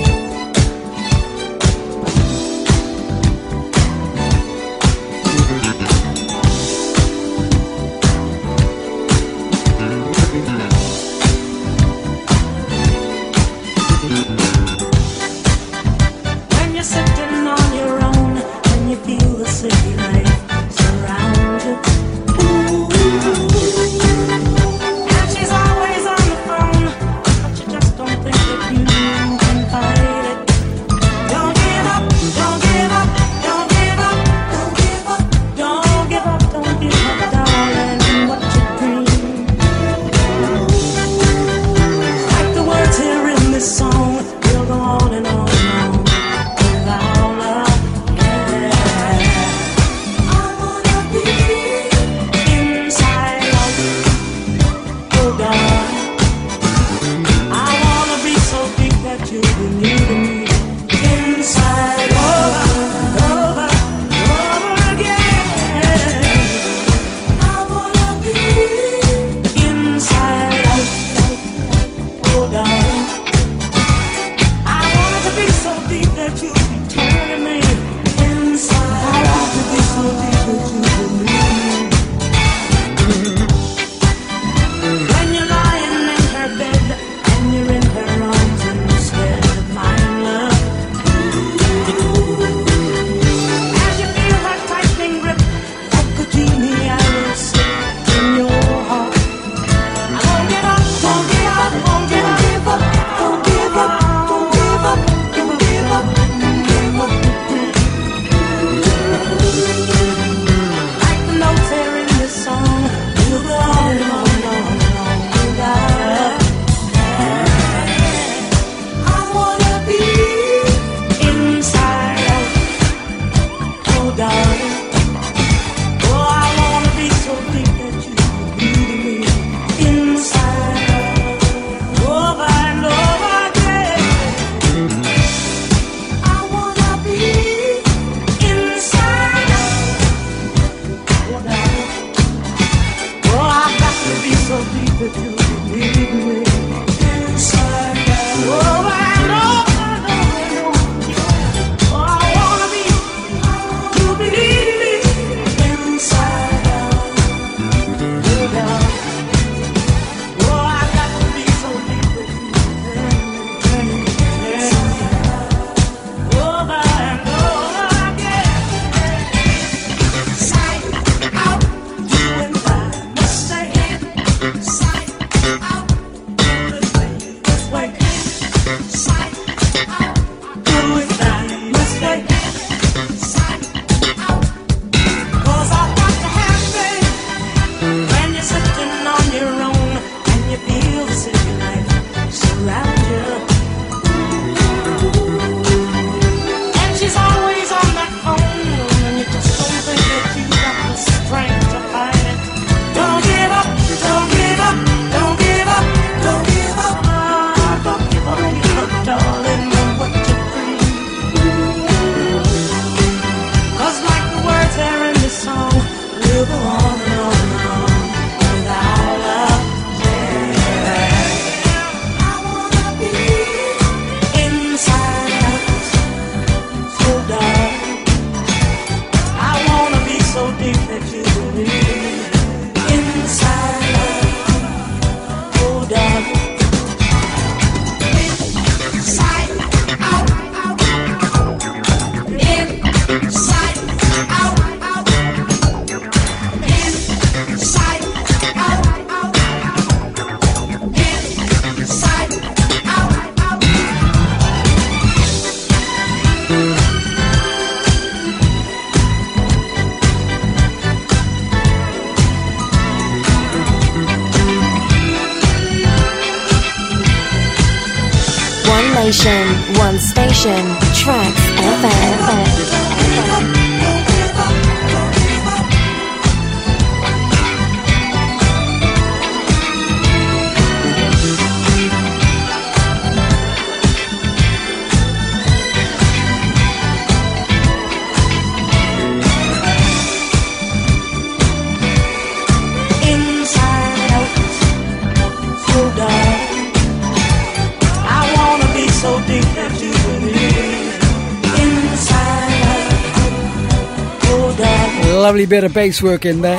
lovely bit of bass work in there.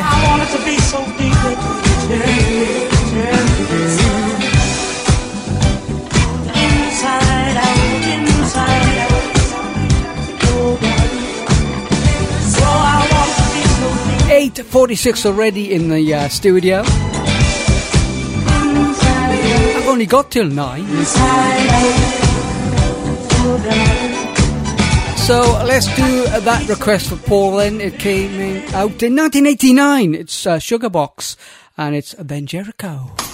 Eight forty-six already in the uh, studio. I've only got till nine. So let's do that request for Paul then. It came out in 1989. It's uh, Sugarbox and it's Then Jerico.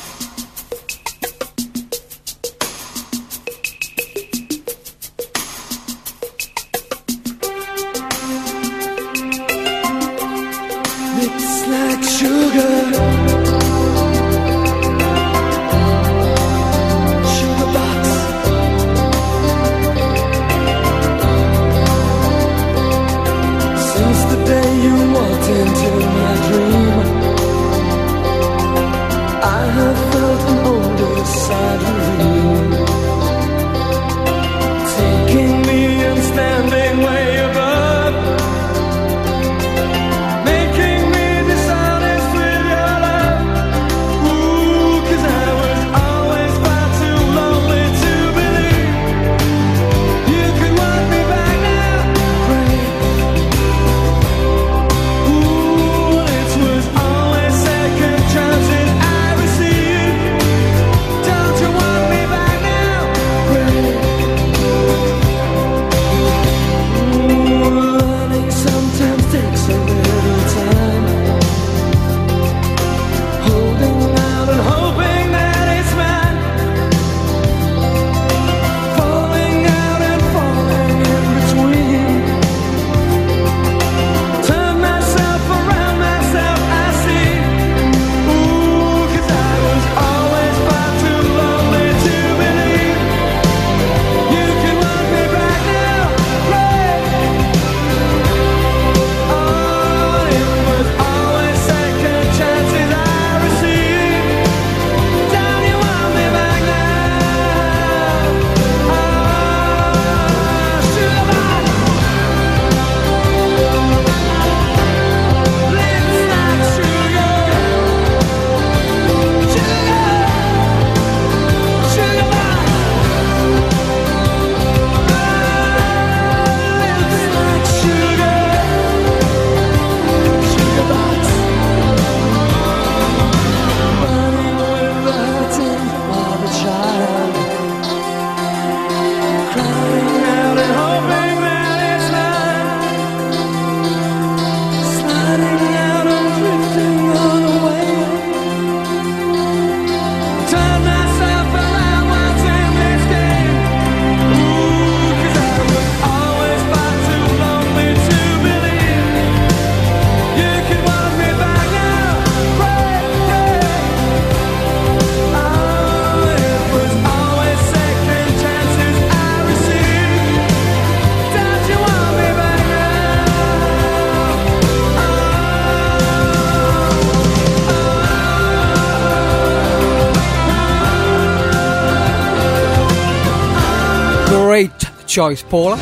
choice, Paula.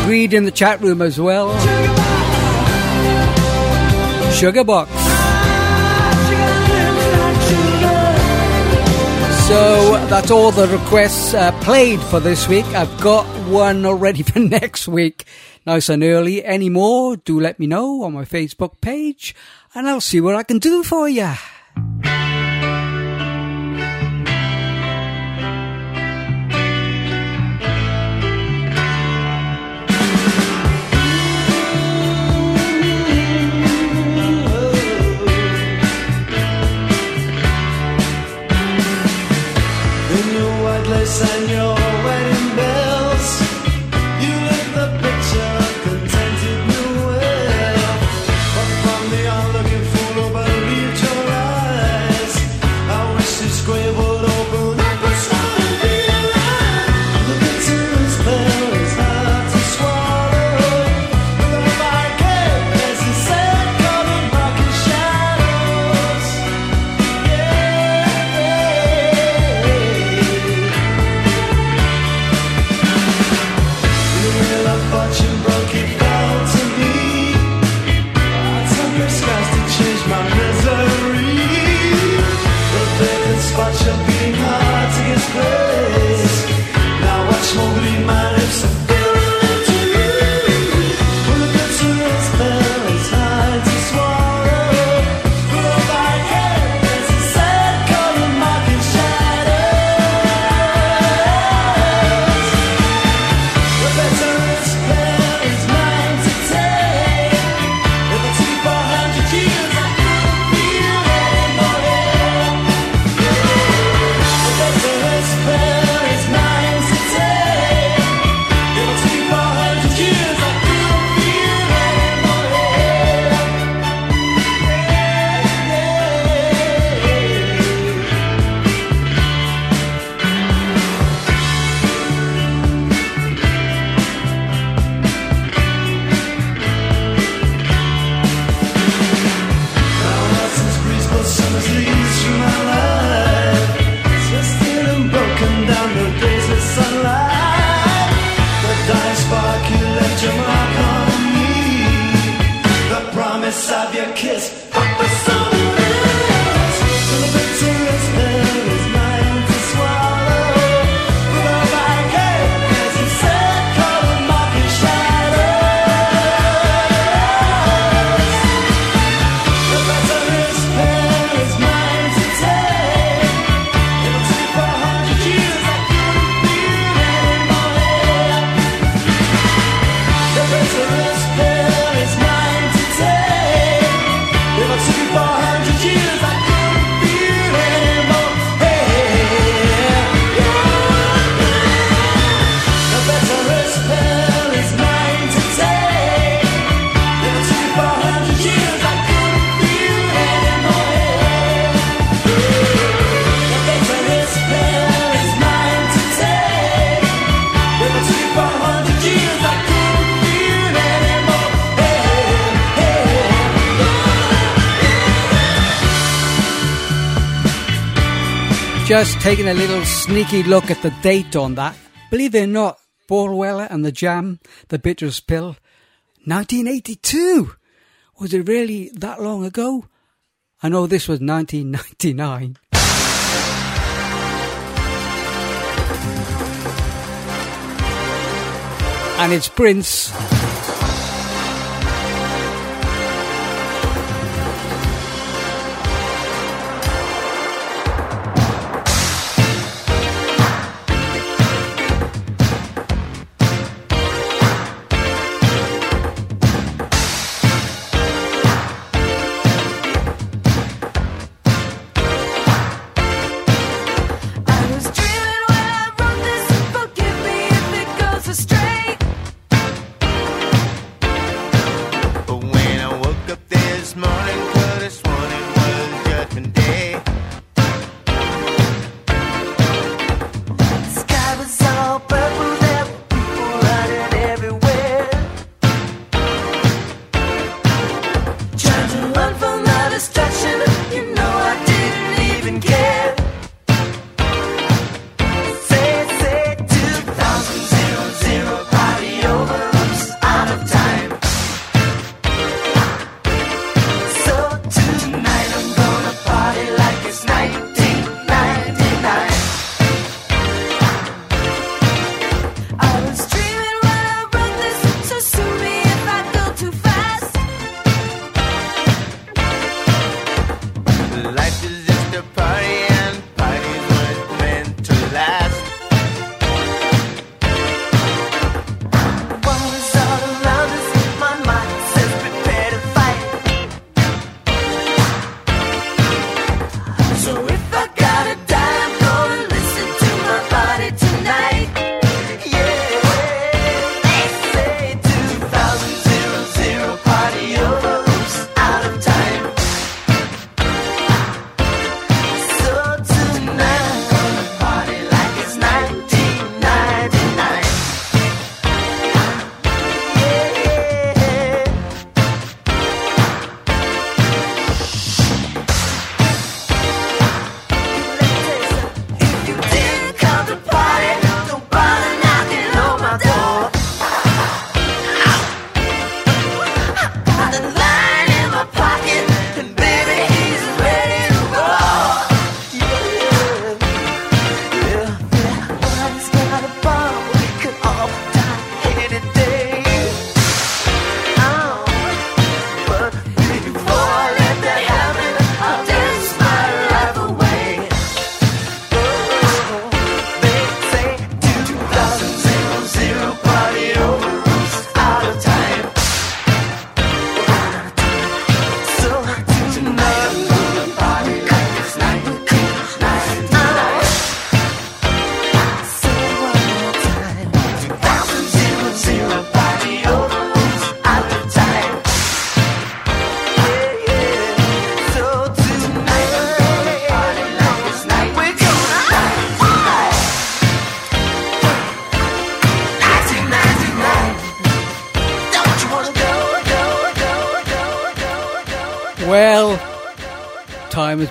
Agreed in the chat room as well. Sugarbox. So that's all the requests uh, played for this week. I've got one already [LAUGHS] for next week. Nice and early. Any more? Do let me know on my Facebook page and I'll see what I can do for you. Just taking a little sneaky look at the date on that. Believe it or not, Paul Weller and the Jam, The Bitterest Pill, 1982. Was it really that long ago? I know this was 1999. And it's Prince.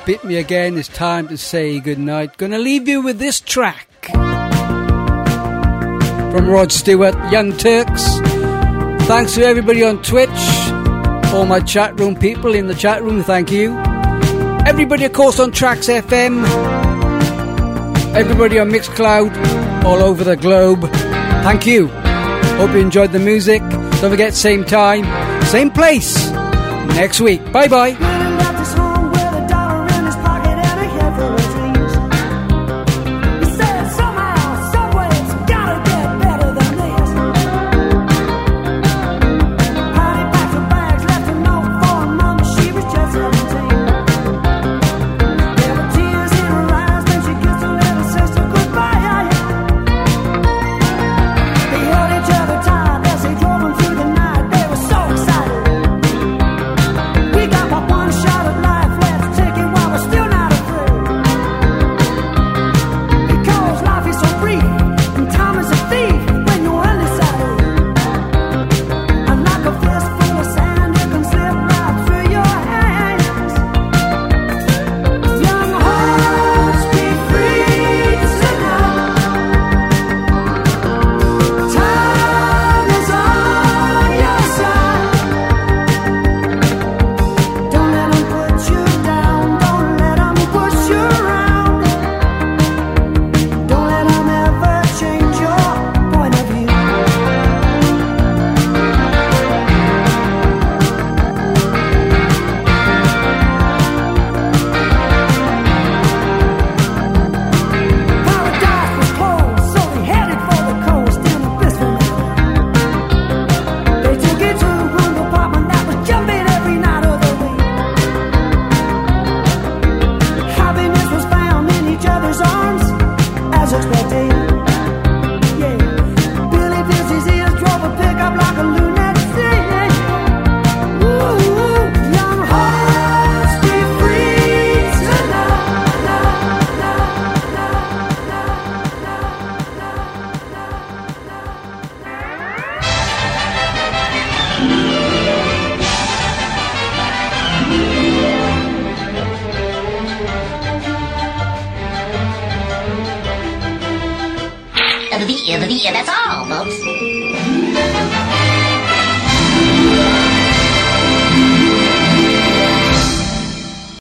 bit me again, it's time to say goodnight. Gonna leave you with this track from Rod Stewart, Young Turks. Thanks to everybody on Twitch, all my chat room people in the chat room, thank you. Everybody, of course, on Trax FM, everybody on Mixcloud, all over the globe, thank you. Hope you enjoyed the music. Don't forget, same time, same place next week. Bye bye.